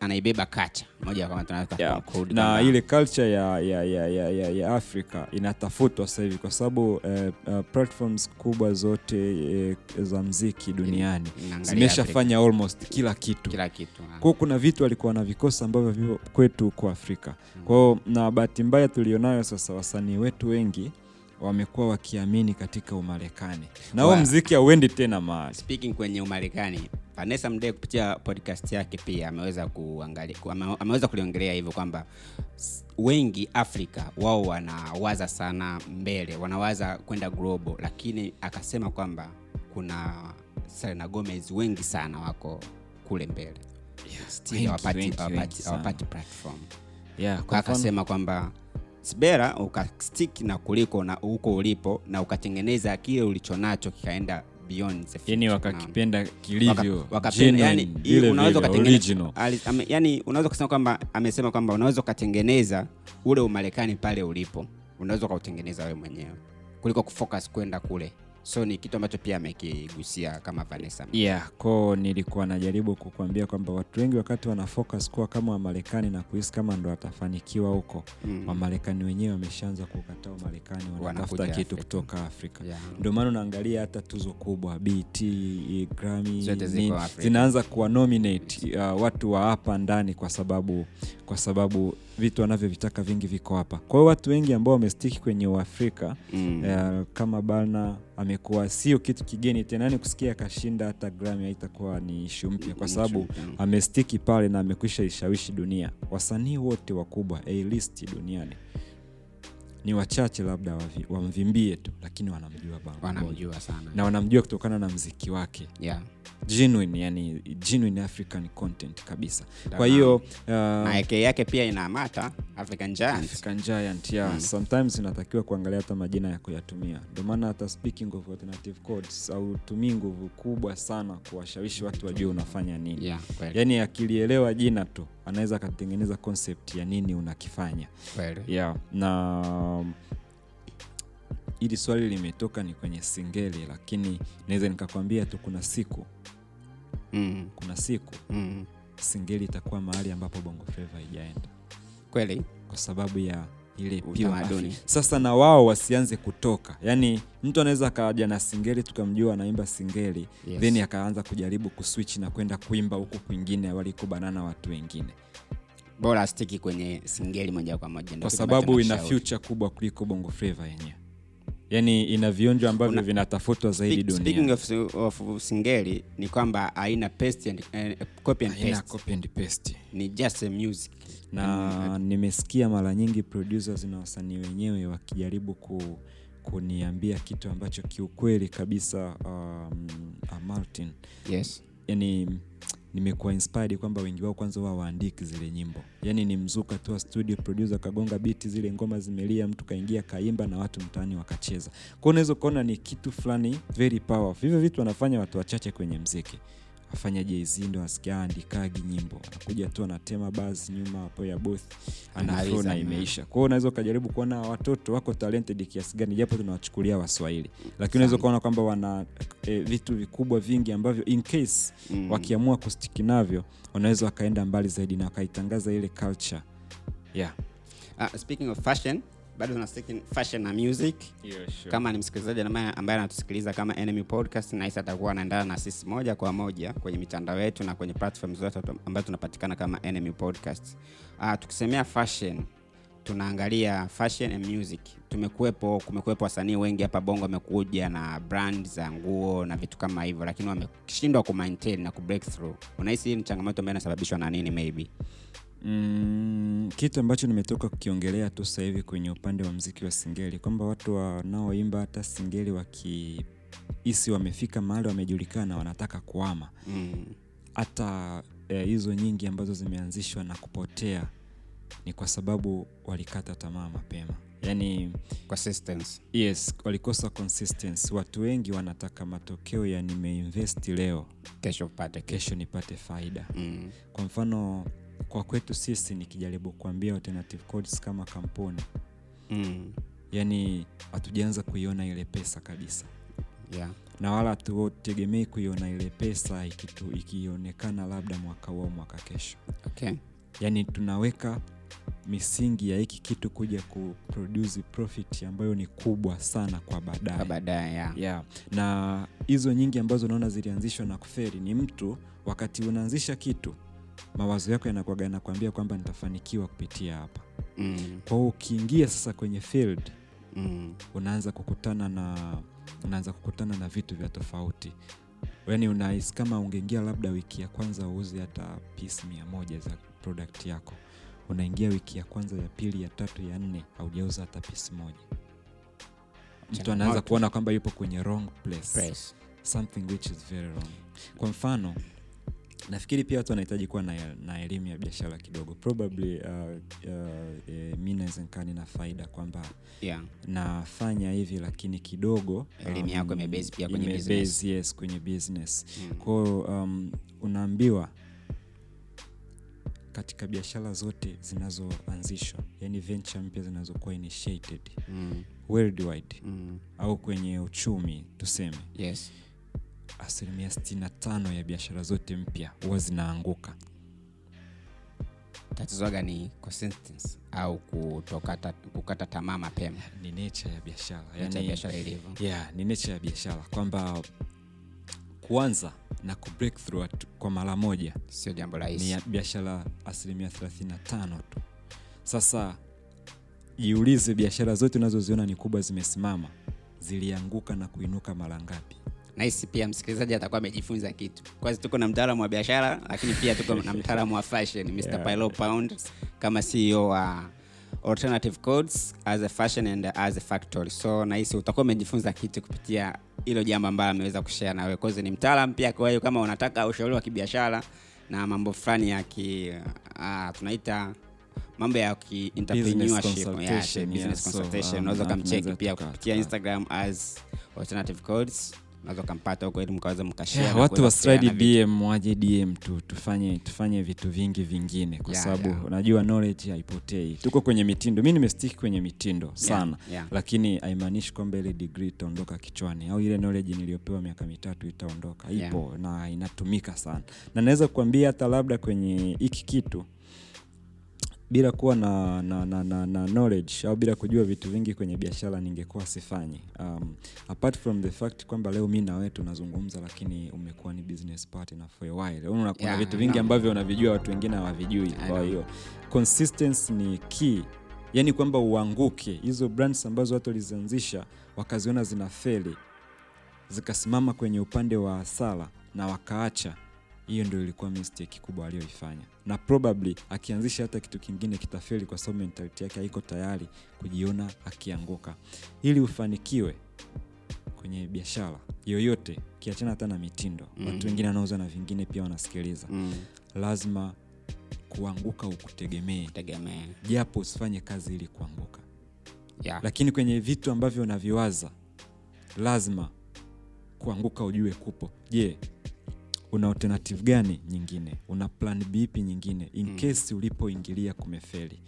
Anaibeba kacha moja yeah. na ile culture ya, ya, ya, ya, ya, ya afrika inatafutwa sasa hivi kwa sababu eh, uh, platforms kubwa zote eh, za mziki duniani zimeshafanya almost kila kitu. Kila kitu kwao kuna vitu alikuwa anavikosa ambavyo vio kwetu huko afrika. Kwao na bahati mbaya tulionayo sasa wasanii wetu wengi wamekuwa wakiamini katika umarekani. Na huo mziki hauendi tena mahali. Speaking kwenye umarekani vanessa mdee kupitia podcast yake pia ameweza kuangalia ame- ameweza kuliongelea hivyo kwamba wengi afrika wao wanawaza sana mbele wanawaza kwenda global lakini akasema kwamba kuna selena gomez wengi sana wako kule mbele. Still hawapati- sana. hawapati platform. Yeah, kwa akasema kwamba sbera ukastik na kuliko na huko ulipo na ukatengeneza kile ulichonacho kikaenda beyond the yani wakakipenda kilivyo Waka- yani, unaweza ukasema ukatengeneza- yani unaweza kusema kwamba amesema kwamba unaweza ukatengeneza ule umarekani pale ulipo. Unaweza ukautengeneza wewe mwenyewe. Kuliko kufocus kwenda kule so ni kitu ambacho pia amekigusia kama vanessa yeah ko nilikuwa najaribu kukuambia kwamba watu wengi wakati wana focus kuwa kama wamarekani na kuhisi kama ndo watafanikiwa huko Mm. wamarekani wenyewe wameshaanza kukataa Wamarekani wanatafuta kitu Afrika. kutoka afrika Yeah. ndio maana unaangalia hata tuzo kubwa bt nini, Afrika. zinaanza kuwa nominate uh, watu wa hapa ndani kwa sababu kwa sababu vitu wanavyovitaka vingi viko hapa. Kwa hiyo watu wengi ambao wamestiki kwenye uafrika Mm. Eh, kama bana amekuwa sio kitu kigeni tena ni kusikia akashinda hata grami haitakuwa ni ishu mpya kwa sababu amestiki pale na amekwisha ishawishi dunia. Wasanii wote wakubwa A-list duniani ni wachache labda wamvimbie tu lakini wanamjua bana wanamjua sana. Na wanamjua kutokana na mziki wake. Yeah. Genuine yani genuine african content kabisa. Kwa hiyo uh, AK yake pia inamata African Giant. African Giant, yeah. sometimes inatakiwa kuangalia hata majina ya kuyatumia. Ndio maana hata speaking of alternative codes autumii nguvu kubwa sana kuwashawishi watu wajue unafanya nini. Yeah, kweli, yaani akilielewa jina tu anaweza akatengeneza concept ya nini unakifanya. Kweli. yeah. na hili swali limetoka ni kwenye singeli lakini naweza nikakwambia tu kuna siku. Mm, kuna siku mm. singeli itakuwa mahali ambapo bongo flava haijaenda. Kweli? Kwa sababu ya ile Utamaduni. Sasa na wao wasianze kutoka. Yaani mtu anaweza akaja na singeli tukamjua anaimba singeli Yes. then akaanza kujaribu kuswitch na kwenda kuimba huku kwingine walikobanana watu wengine. Bora astiki kwenye singeli moja kwa moja kwa sababu ina future kubwa kuliko bongo flava yenyewe yaani ina vionjo ambavyo vinatafutwa zaidi Speak- speaking of, of singeli ni kwamba haina paste and, eh, copy and haina paste. copy and paste. Ni just a music. Na nimesikia mara nyingi producers na wasanii wenyewe wakijaribu ku, kuniambia kitu ambacho kiukweli kabisa um, uh, Martin. Yes. Yani nimekuwa inspired kwamba wengi wao kwanza wao waandiki zile nyimbo. Yani ni mzuka tu studio producer kagonga biti zile ngoma zimelia mtu kaingia kaimba na watu mtaani wakacheza. Kwao unaweza ukaona ni kitu fulani very powerful. Hivyo vitu wanafanya watu wachache kwenye mziki afanya jz ndo asikia andikagi nyimbo. Anakuja tu anatema bas nyuma hapo ya both anaflow na imeisha. Kwao unaweza ukajaribu kuona watoto wako talented kiasi gani japo tunawachukulia waswahili. Lakini unaweza ukaona kwamba wana e, vitu vikubwa vingi ambavyo in case Mm. wakiamua kustiki navyo wanaweza wakaenda mbali zaidi na wakaitangaza ile culture. Yeah. uh, speaking of fashion bado tuna fashion na music. Kama ni msikilizaji ambaye ambaye anatusikiliza kama enemy podcast nahisi atakuwa anaendana na sisi moja kwa moja kwenye mitandao yetu na kwenye platform zote ambayo tunapatikana kama enemy podcast. Uh, tukisemea fashion tunaangalia fashion and music. Tumekuwepo kumekuwepo wasanii wengi hapa bongo wamekuja na brand za nguo na vitu kama hivyo lakini wameshindwa kumaintain na kubreak through. Unahisi hii ni changamoto ambayo inasababishwa na nini maybe Mm, kitu ambacho nimetoka kukiongelea tu sasa hivi kwenye upande wa mziki wa singeli kwamba watu wanaoimba hata singeli wakihisi wamefika mahali wamejulikana wanataka kuama mm. hata eh, hizo nyingi ambazo zimeanzishwa na kupotea ni kwa sababu walikata tamaa mapema. Yani consistency. yes walikosa consistency. Watu wengi wanataka matokeo ya nimeinvesti leo. Kesho nipate faida. Mm. kwa mfano kwa kwetu sisi nikijaribu kuambia alternative codes kama kampuni Mm. yani hatujaanza kuiona ile pesa kabisa yeah na wala hatutegemei kuiona ile pesa ikitu, ikionekana labda mwaka huo mwaka kesho okay yani tunaweka misingi ya hiki kitu kuja kuproduce profit ambayo ni kubwa sana kwa Kwa baadaye baadaye yeah. yeah. na hizo nyingi ambazo unaona zilianzishwa na kuferi ni mtu wakati unaanzisha kitu mawazo yako yanakuaga yanakwambia kwamba nitafanikiwa kupitia hapa. Mm. kwa hiyo ukiingia sasa kwenye field Mm. unaanza kukutana na unaanza kukutana na vitu vya tofauti. Yaani unahisi kama ungeingia labda wiki ya kwanza uuze hata piece mia moja za product yako. Unaingia wiki ya kwanza ya pili ya tatu ya nne haujauza hata piece moja. Mtu anaanza kuona kwamba yupo kwenye wrong place. Place. Something which is very wrong. Kwa mfano nafikiri pia watu wanahitaji kuwa na, na elimu ya biashara kidogo probably uh, uh, e, mi naweza nikaa nina faida kwamba Yeah. nafanya hivi lakini kidogo Elimu yako imebezi pia kwenye imebezi, business. yes kwenye business Mm. kwao um, unaambiwa katika biashara zote zinazoanzishwa yani venture mpya zinazokuwa initiated Mm. worldwide Mm. au kwenye uchumi tuseme Yes. Asilimia 65 ya biashara zote mpya huwa zinaanguka. Tatizoga ni consistency au kutokata kukata tamaa mapema. Ni nature ya biashara yani, biashara ilivyo. Yeah, ni nature ya biashara. Kwamba kuanza na ku through kwa mara moja sio jambo ni rahisi ya biashara asilimia 35 tu. Sasa jiulize biashara zote unazoziona ni kubwa zimesimama zilianguka na kuinuka mara ngapi nahisi pia msikilizaji atakuwa amejifunza kitu. Kwazi tuko na mtaalamu wa biashara lakini pia tuko na mtaalamu wa fashion mr yeah. Pilo pound kama ceo wa alternative codes as a fashion and as a factory. So nahisi utakuwa umejifunza kitu kupitia hilo jambo ambalo ameweza kushea nawe. Kozi ni mtaalam pia kwa hiyo kama unataka ushauri wa kibiashara na mambo fulani ya ki uh, tunaita mambo ya ki entrepreneurship, yeah, consultation, business yeah, so, consultation. um, ukamcheki pia kupitia instagram as alternative codes unaweza ukampata huko ili mkaweza mkashare yeah, watu dm waje dm tu tufanye tufanye vitu vingi vingine kwa Yeah, sababu yeah. unajua knowledge haipotei. Tuko kwenye mitindo. Mi nimestiki kwenye mitindo sana yeah. lakini haimaanishi kwamba ile degree itaondoka kichwani au ile knowledge niliyopewa miaka mitatu itaondoka. Ipo na inatumika sana. Na naweza kuambia hata labda kwenye hiki kitu bila kuwa na, na, na, na, na knowledge au bila kujua vitu vingi kwenye biashara ningekuwa sifanyi. Um, apart from the fact kwamba leo mi na wewe tunazungumza lakini umekuwa ni business partner for a while. Kuna Yeah, vitu vingi ambavyo unavijua watu wengine hawavijui. Kwa hiyo consistency ni key. Yaani kwamba uanguke. Hizo brands ambazo watu walizianzisha wakaziona zina feli zikasimama kwenye upande wa hasara na wakaacha hiyo ndio ilikuwa mistake kubwa aliyoifanya. Na probably akianzisha hata kitu kingine kitafeli kwa sababu mentality yake haiko tayari kujiona akianguka. Ili ufanikiwe kwenye biashara yoyote kiachana hata na mitindo. Mhm. watu wengine wanauza na vingine pia wanasikiliza. Mm, lazima kuanguka ukutegemee. Japo usifanye kazi ili kuanguka. Yeah. lakini kwenye vitu ambavyo unaviwaza lazima kuanguka ujue kupo. Je una alternative gani nyingine? Una plan bipi nyingine? In Mm. case ulipoingilia kumefeli.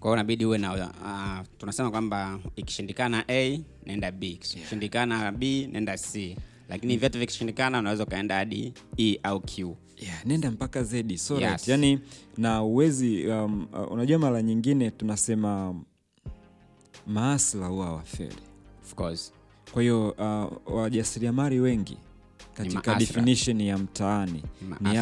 Kwa hiyo unabidi uwe na uh, tunasema kwamba ikishindikana a nenda b. Ikishindikana b nenda c. Lakini vyote vikishindikana unaweza ukaenda hadi e au q. Yeah, nenda mpaka zedi so Yes. right. yani na uwezi um, uh, unajua mara nyingine tunasema maasla huwa wafeli of kwa hiyo uh, wajasiriamali wengi katika definition ya mtaani Ni ni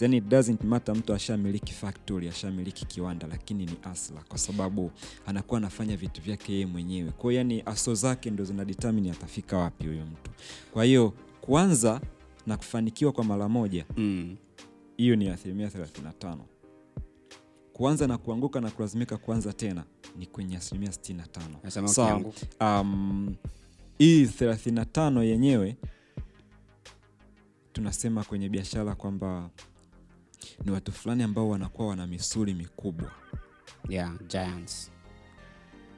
yani it doesn't matter mtu ashamiliki factory ashamiliki kiwanda lakini ni asla. Kwa sababu anakuwa anafanya vitu vyake yeye mwenyewe. Kwao yani aso zake ndo zina determine atafika wapi huyo mtu. Kwa hiyo kuanza na kufanikiwa kwa mara moja mm. hiyo ni asilimia 35 kuanza na kuanguka na kulazimika kuanza tena ni kwenye asilimia 65 Nasema Sawa. ukianguka. um, hii 35 yenyewe tunasema kwenye biashara kwamba ni watu fulani ambao wanakuwa wana misuli mikubwa. Yeah, giants.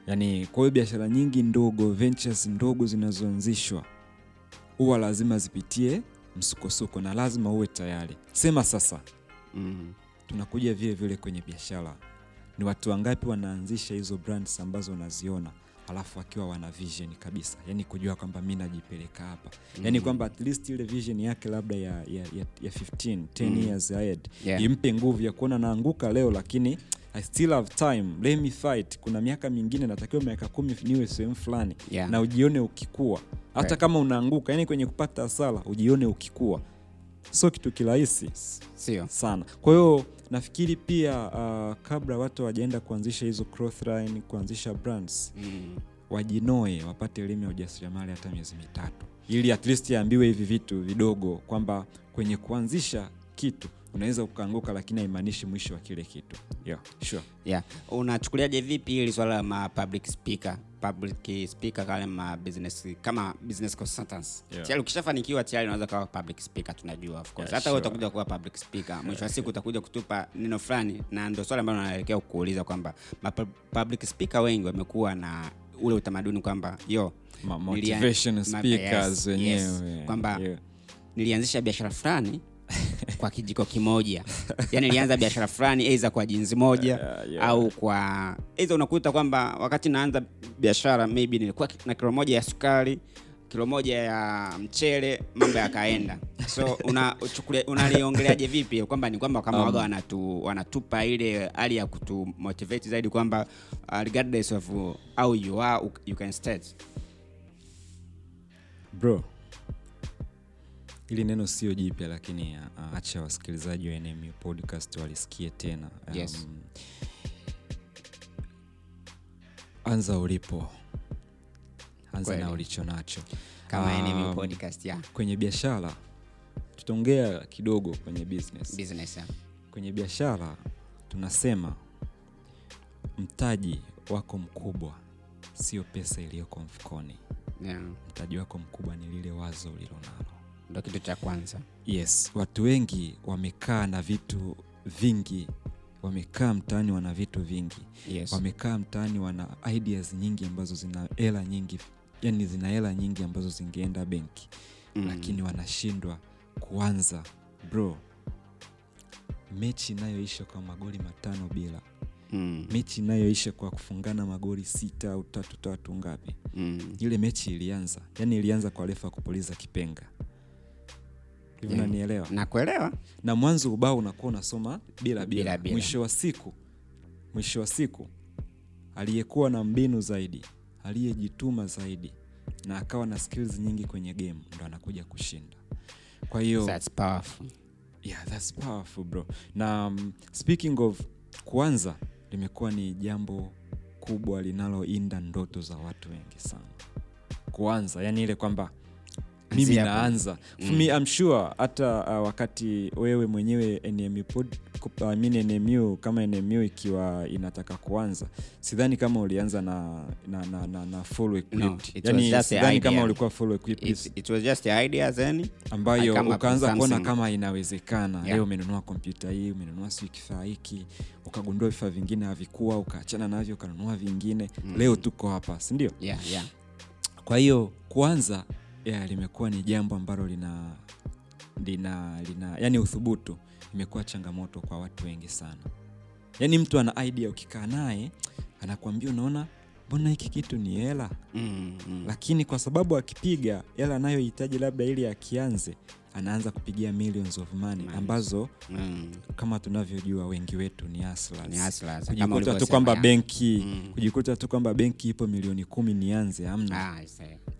Yaani kwa hiyo biashara nyingi ndogo ventures ndogo zinazoanzishwa huwa lazima zipitie msukosuko na lazima uwe tayari. Sema sasa mm. tunakuja vile vile kwenye biashara. Ni watu wangapi wanaanzisha hizo brands ambazo unaziona alafu akiwa wana vision kabisa yani kujua kwamba mi najipeleka hapa yani Mhm. kwamba at least ile vision yake labda ya, ya, ya, ya 15 10 Mhm. years ahead Yeah. impe nguvu ya kuona naanguka leo lakini i still have time let me fight kuna miaka mingine natakiwa miaka kumi niwe sehemu fulani Yeah. na ujione ukikua hata Right. kama unaanguka yani kwenye kupata hasara ujione ukikua sio kitu kirahisi sio. sana. Kwa hiyo nafikiri pia uh, kabla watu wajaenda kuanzisha hizo growth line kuanzisha brands mm. wajinoe wapate elimu ya ujasiriamali hata miezi mitatu. Ili at least yaambiwe hivi vitu vidogo kwamba kwenye kuanzisha kitu unaweza ukaanguka lakini haimaanishi mwisho wa kile kitu yeah, sure. yeah. unachukuliaje vipi hili swala la ma public speaker public speaker kale ma business kama business consultants Yeah. tayari ukishafanikiwa tayari unaweza kuwa public speaker tunajua of course Yeah, hata wewe utakuja kuwa public speaker mwisho wa siku utakuja kutupa neno fulani na ndio swali ambalo naelekea kukuuliza kwamba public speaker wengi wamekuwa na ule utamaduni kwamba yo motivation speakers yes, wenyewe yes. kwamba yeah. nilianzisha biashara fulani kwa kijiko kimoja. Yani nilianza biashara fulani aidha kwa jinsi moja Yeah, yeah. au kwa aidha unakuta kwamba wakati naanza biashara maybe nilikuwa na kilo moja ya sukari kilo moja ya mchele mambo yakaenda. So una- unaliongeleaje vipi? Kwamba ni kwamba kama Um, waga wanatu, wanatupa ile hali ya kutu motivate zaidi kwamba uh, regardless of how you are you can state bro hili neno sio jipya lakini uh, acha wasikilizaji wa NMU podcast walisikie tena Yes. anza ulipo anza Kwele. na ulicho nacho kama Um, podcast kwenye biashara tutaongea kidogo kwenye business business yeah. kwenye biashara tunasema mtaji wako mkubwa sio pesa iliyoko mfukoni Yeah. mtaji wako mkubwa ni lile wazo ulilonalo ndo kitu cha kwanza. Yes watu wengi wamekaa na vitu vingi. Wamekaa mtaani wana vitu vingi. Yes. wamekaa mtaani wana ideas nyingi ambazo zina hela nyingi. Yani zina hela nyingi ambazo zingeenda benki. Mm. lakini wanashindwa kuanza. Bro mechi inayoisha kwa magoli matano bila. Mm. mechi inayoisha kwa kufungana magoli sita au tatu tatu ngapi. Mm. ile mechi ilianza. Yani ilianza kwa refa kupuliza kipenga hivi Yeah. unanielewa nakuelewa na mwanzo ubao unakuwa unasoma bila bila, Bila, bila. mwisho wa siku mwisho wa siku aliyekuwa na mbinu zaidi aliyejituma zaidi na akawa na skills nyingi kwenye game ndo anakuja kushinda kwa hiyo That's powerful. yeah, that's powerful bro na um, speaking of kuanza limekuwa ni jambo kubwa linaloinda ndoto za watu wengi sana kuanza yani ile kwamba mimi naanza. Mm. me I'm sure hata uh, wakati wewe mwenyewe NMU pod, I mean NMU kama NMU ikiwa inataka kuanza sidhani kama ulianza na na, na, na, na full equipped. Yani sidhani kama ulikuwa full equipped. It, it was just the idea then. Ambayo ukaanza kuona kama inawezekana. Yeah. leo umenunua kompyuta hii umenunua siu kifaa hiki ukagundua vifaa vingine havikuwa ukaachana navyo ukanunua vingine. Mm. leo tuko hapa sindio yeah, yeah. kwa hiyo kwanza yeah, limekuwa ni jambo ambalo lina lina lina yani uthubutu imekuwa changamoto kwa watu wengi sana yaani mtu ana idea ukikaa naye anakuambia unaona mbona hiki kitu ni hela Mm, mm. lakini kwa sababu akipiga hela anayohitaji labda ili akianze anaanza kupigia millions of money Nice. ambazo Mm. kama tunavyojua wengi wetu ni hustlers. Ni kujikuta tu kwamba benki Mm. kujikuta tu kwamba benki ipo milioni kumi nianze amna Ah,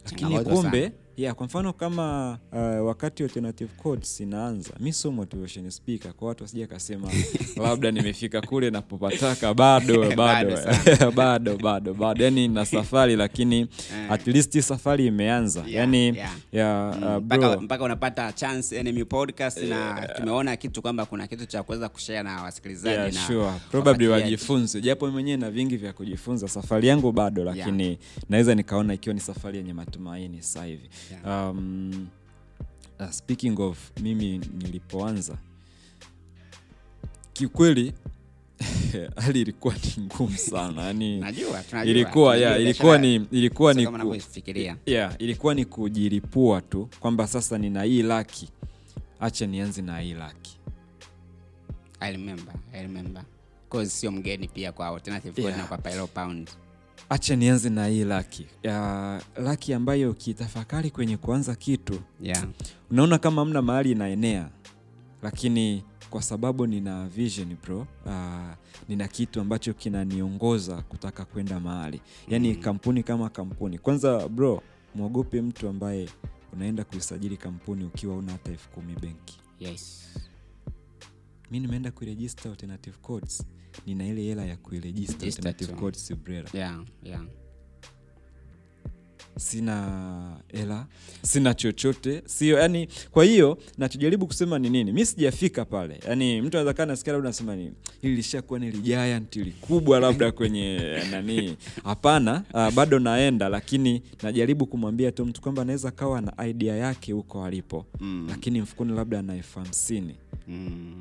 lakini kumbe sana. Yeah, kwa mfano kama uh, wakati alternative codes inaanza mi so motivation speaker kwa watu wasija kasema labda nimefika kule napopataka bado bado Bado bado bado bado. Yani na safari lakini Eh. at least safari imeanza. Yeah, yani yeah. Mm, uh, mpaka bro. mpaka unapata chance enemy podcast na tumeona kitu kwamba kuna kitu cha kuweza kushare na wasikilizaji Yeah, na sure. probably wajifunze. Japo mwenyewe na vingi vya kujifunza safari yangu bado lakini naweza nikaona ikiwa ni safari yenye matumaini sasa hivi Yeah. um, uh, speaking of mimi nilipoanza kiukweli hali ilikuwa ni ngumu sana yani Najua, tunajua. ilikuwa Tunajua yeah, ilikuwa ni ilikuwa ni ku, yeah, ilikuwa ni kujilipua tu kwamba sasa nina hii laki acha nianze na hii laki I remember, I remember. Sio mgeni pia kwa alternative Yeah. na kwa Pound. Acha nianze na hii laki ya laki ambayo ukitafakari kwenye kuanza kitu Yeah. unaona kama mna mahali inaenea lakini kwa sababu nina vision bro uh, nina kitu ambacho kinaniongoza kutaka kwenda mahali yaani Mm. kampuni kama kampuni kwanza bro mwogope mtu ambaye unaenda kuisajili kampuni ukiwa una hata elfu kumi benki Yes. Mi nimeenda kuirejista alternative codes nina ile hela ya kuirejista alternative codes brera. Yeah, yeah. sina hela sina chochote. Sio yani kwa hiyo nachojaribu kusema ni nini? Mi sijafika pale. Yani mtu anaweza kaa nasikia labda nasema ni hili lishakuwa ni likubwa labda kwenye nani. Hapana uh, bado naenda lakini najaribu kumwambia tu mtu kwamba anaweza kawa na idea yake huko alipo. Mm. lakini mfukuni labda ana elfu hamsini. Mm.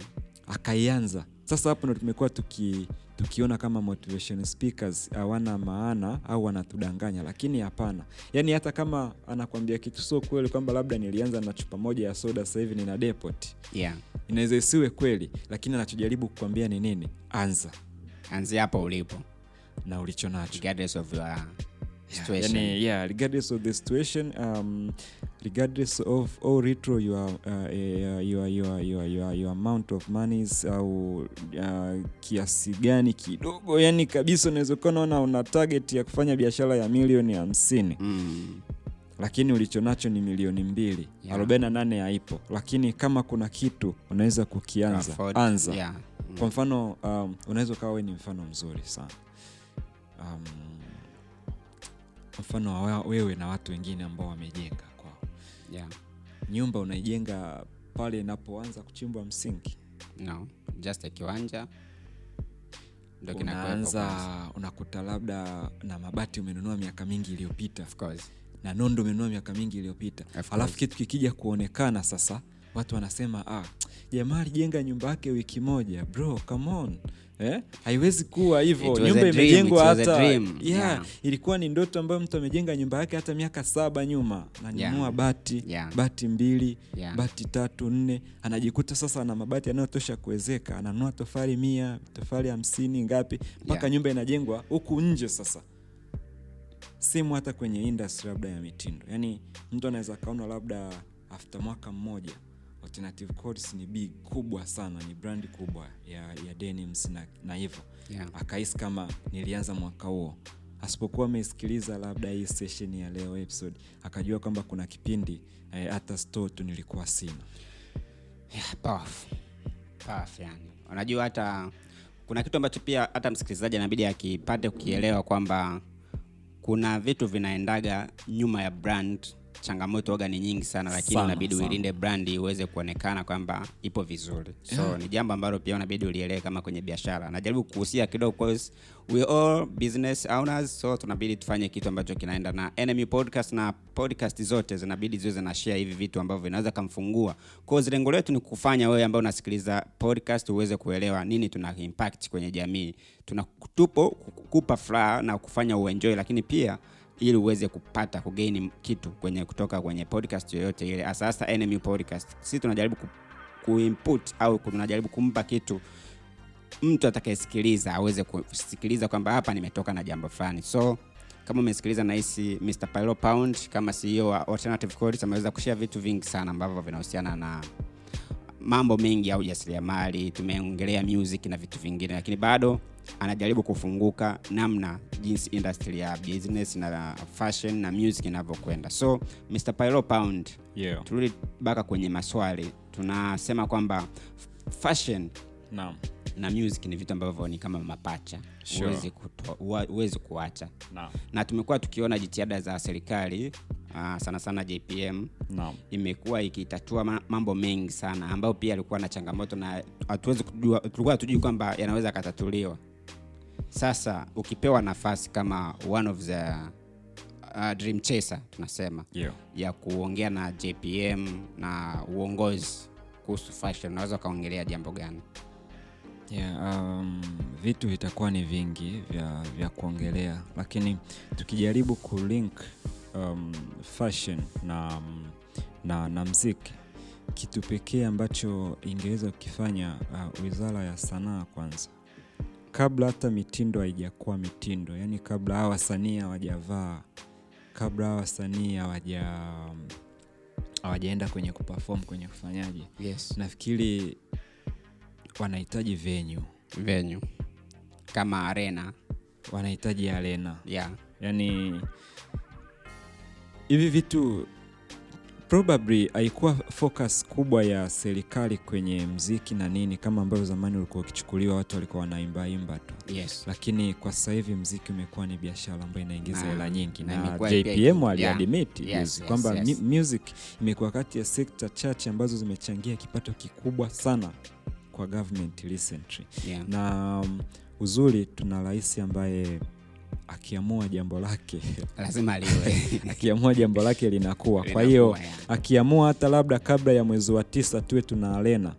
Akaianza. Sasa hapo ndo tumekuwa tuki tukiona kama motivation speakers hawana maana au wanatudanganya lakini hapana. Yaani hata kama anakwambia kitu sio kweli kwamba labda nilianza na chupa moja ya soda sasa hivi nina depot. Yeah. inaweza isiwe kweli lakini anachojaribu kukwambia ni nini? Anza. Anzia hapo ulipo. na ulicho nacho Your situation. yani, yeah, regardless of the situation um, regardless of how retro your, uh, eh, your, your, your, your, your amount of monies au uh, kiasi gani kidogo yani kabisa unaweza kuwa unaona una target ya kufanya biashara ya milioni hamsini Mm. lakini ulichonacho ni milioni mbili Yeah. 48 haipo lakini kama kuna kitu unaweza kukianza Afford. anza Yeah. Mm. kwa mfano um, unaweza ukawa we ni mfano mzuri sana um, mfano wa wewe na watu wengine ambao wamejenga kwao. Yeah. nyumba unaijenga pale inapoanza kuchimbwa msingi? No just a kiwanja. Unaanza unakuta labda na mabati umenunua miaka mingi iliyopita. Na nondo umenunua miaka mingi iliyopita. Alafu kitu kikija kuonekana sasa watu wanasema ah, jamaa alijenga nyumba yake wiki moja bro come on eh? haiwezi kuwa hivyo nyumba imejengwa hata yeah, Yeah. ilikuwa ni ndoto ambayo mtu amejenga nyumba yake hata miaka saba nyuma nanunua Yeah. bati Yeah. bati mbili Yeah. bati tatu nne anajikuta sasa na mabati yanayotosha kuwezeka ananunua tofali mia tofali hamsini ngapi mpaka Yeah. nyumba inajengwa huku nje sasa simu hata kwenye industry labda ya mitindo yaani mtu anaweza akaona labda after mwaka mmoja alternative codes ni big kubwa sana ni brandi kubwa ya, ya denims na, na hivyo Yeah. akahisi kama nilianza mwaka huo asipokuwa ameisikiliza labda hii session ya leo episode akajua kwamba kuna kipindi eh, hata store tu nilikuwa sina Yeah, powerful. Powerful, yani. unajua hata kuna kitu ambacho pia hata msikilizaji anabidi akipate kukielewa kwamba kuna vitu vinaendaga nyuma ya brand changamoto oga ni nyingi sana lakini unabidi uilinde brand iweze kuonekana kwamba ipo vizuri. So Yeah. ni jambo ambalo pia unabidi ulielewe kama kwenye biashara. Najaribu kuhusia kidogo cause we all business owners so tunabidi tufanye kitu ambacho kinaenda na enemy podcast na podcast zote zinabidi ziwe zina share hivi vitu ambavyo vinaweza kamfungua cause lengo letu ni kufanya wewe ambao unasikiliza podcast uweze kuelewa nini tuna impact kwenye jamii. Tunatupo kukupa furaha na kufanya uenjoy lakini pia ili uweze kupata kugain kitu kwenye kutoka kwenye podcast yoyote ile hasa hasa podcast. Sisi tunajaribu ku, au tunajaribu kumpa kitu mtu atakayesikiliza aweze kusikiliza kwamba hapa nimetoka na jambo fulani. So kama umesikiliza nahisi mr Pyro pound kama ceo wa alternative ameweza kushare vitu vingi sana ambavyo vinahusiana na mambo mengi ya ujasiriamali, tumeongelea music na vitu vingine lakini bado anajaribu kufunguka namna jinsi industry ya business na fashion na music inavyokwenda so mr Pyro pound yeah. turudi baka kwenye maswali tunasema kwamba fashion naam. Na music ni vitu ambavyo ni kama mapacha. Sure. kuacha naam. Na tumekuwa tukiona jitihada za serikali uh, sana sana jpm no. imekuwa ikitatua mambo mengi sana ambayo pia alikuwa na changamoto na hatuwezi kujua tulikuwa hatujui kwamba yanaweza akatatuliwa sasa ukipewa nafasi kama one of the uh, dream chaser tunasema yeah. ya kuongea na jpm na uongozi kuhusu fashion unaweza ukaongelea jambo gani Yeah, um, vitu vitakuwa ni vingi vya, vya kuongelea lakini tukijaribu kulink um, fashion na, na, na mziki kitu pekee ambacho ingeweza kukifanya uh, wizara ya sanaa kwanza kabla hata mitindo haijakuwa mitindo yani kabla hawa wasanii hawajavaa kabla hawa wasanii hawaja hawajaenda kwenye kuperform kwenye kufanyaje yes. nafikiri wanahitaji venue venue kama arena wanahitaji arena yeah. yani hivi vitu probably haikuwa focus kubwa ya serikali kwenye mziki na nini kama ambavyo zamani ulikuwa ukichukuliwa watu walikuwa wanaimbaimba tu yes. lakini kwa sasa hivi mziki umekuwa ni biashara ambayo inaingiza hela nyingi na na, jpm iki- aliadmit yeah. yes, Yes, kwamba yes. music imekuwa kati ya sekta chache ambazo zimechangia kipato kikubwa sana kwa government recently. Yeah. na um, uzuri tuna rais ambaye akiamua jambo lake lazima liwe akiamua jambo lake linakuwa. Kwa hiyo akiamua hata labda kabla ya mwezi wa tisa tuwe tuna arena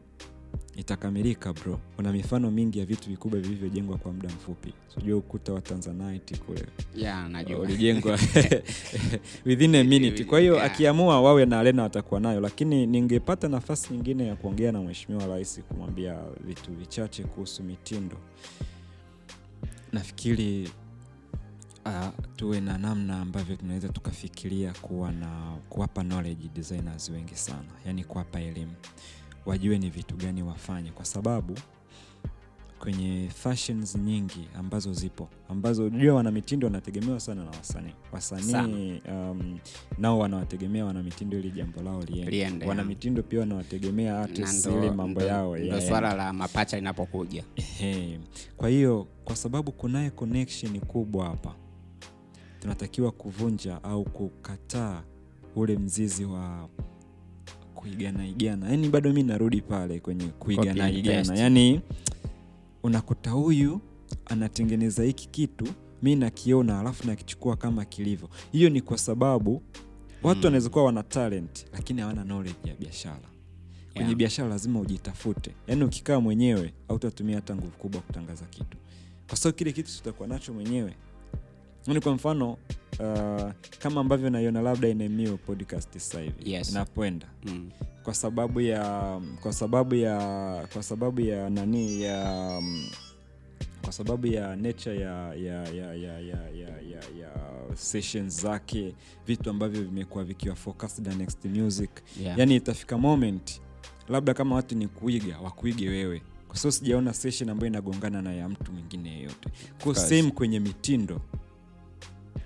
itakamilika bro. Kuna mifano mingi ya vitu vikubwa vilivyojengwa kwa muda mfupi. Sijua ukuta wa tanzanite kule. Yeah, najua. Ulijengwa within a minute. kwa hiyo Yeah. akiamua wawe na arena watakuwa nayo. Lakini ningepata nafasi nyingine ya kuongea na mheshimiwa rais kumwambia vitu vichache kuhusu mitindo. Nafikiri uh, tuwe na namna ambavyo tunaweza tukafikiria kuwa na kuwapa knowledge designers wengi sana. Yani kuwapa elimu wajue ni vitu gani wafanye. Kwa sababu kwenye fashions nyingi ambazo zipo ambazo jua wanamitindo wanategemewa sana na wasanii. Wasanii um, nao wanawategemea wanamitindo ili jambo lao liende. Wanamitindo pia wanawategemea artists ili mambo yao ndo yaende. swala la mapacha linapokuja. Kwa hiyo kwa sababu kunaye connection kubwa hapa tunatakiwa kuvunja au kukataa ule mzizi wa kuiganaigana yani bado mi narudi pale kwenye kuigana igana yaani unakuta huyu anatengeneza hiki kitu mi nakiona alafu nakichukua kama kilivyo. Hiyo ni kwa sababu watu Mm. wanaweza kuwa wana talent lakini hawana knowledge ya biashara. Kwenye Yeah. biashara lazima ujitafute. Yaani ukikaa mwenyewe autatumia hata nguvu kubwa kutangaza kitu. Kwa sababu kile kitu tutakuwa nacho mwenyewe yani kwa mfano uh, kama ambavyo naiona labda inamio podcast sasa hivi Yes. inakwenda Mm. kwa sababu ya kwa sababu ya kwa sababu ya nani ya um, kwa sababu ya nature ya ya ya ya ya ya, ya, ya sessions zake vitu ambavyo vimekuwa vikiwa focused na next music Yeah. yani itafika moment labda kama watu ni kuiga wakuige wewe kwa sababu sijaona session ambayo inagongana na ya mtu mwingine yeyote kwa same kwenye mitindo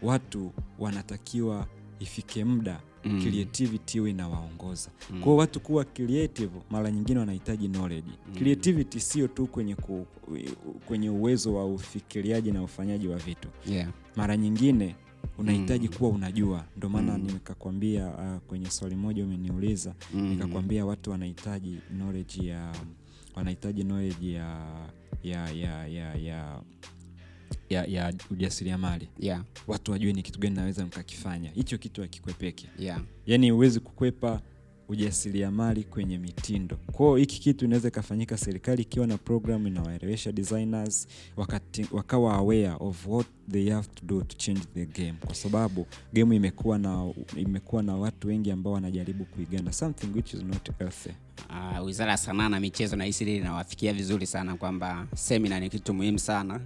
watu wanatakiwa ifike muda Mm. creativity iwe inawaongoza Mm. kwao watu kuwa creative mara nyingine wanahitaji knowledge Mm. creativity sio tu kwenye, ku, kwenye uwezo wa ufikiriaji na ufanyaji wa vitu Yeah. mara nyingine unahitaji Mm. kuwa unajua ndio maana Mm. nikakwambia uh, kwenye swali moja umeniuliza Mm. nikakwambia watu wanahitaji knowledge ya wanahitaji knowledge ya ya ya ya ya ya, ya ujasiriamali Yeah. watu wajue ni kitu gani naweza mkakifanya hicho kitu hakikwepeki Yeah. yaani huwezi kukwepa ujasiriamali kwenye mitindo. Kwao hiki kitu inaweza ikafanyika serikali ikiwa na program inawaelewesha designers wakati, wakawa aware of what they have to do to change the game. Kwa sababu game imekuwa na imekuwa na watu wengi ambao wanajaribu kuigana something which is not healthy. Uh, wizara ya sanaa na michezo na hisi inawafikia vizuri sana kwamba semina ni kitu muhimu sana.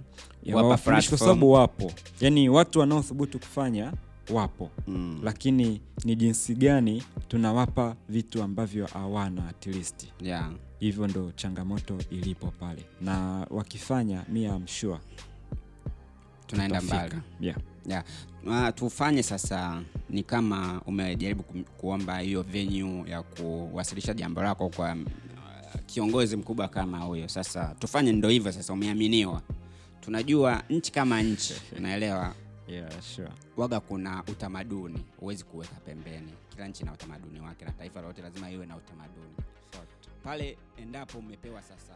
Kwa sababu wapo. Yani watu wanaothubutu kufanya wapo mm. lakini ni jinsi gani tunawapa vitu ambavyo hawana at least yeah. hivyo ndo changamoto ilipo pale na wakifanya mi am sure tunaenda mbali yeah. yeah. Uh, tufanye sasa ni kama umejaribu kuomba hiyo venue ya kuwasilisha jambo lako kwa uh, kiongozi mkubwa kama huyo sasa tufanye ndo hivyo sasa umeaminiwa tunajua nchi kama nchi unaelewa Yeah, sure. waga kuna utamaduni huwezi kuweka pembeni. Kila nchi na utamaduni wake na taifa lolote lazima iwe na utamaduni. Pale endapo umepewa sasa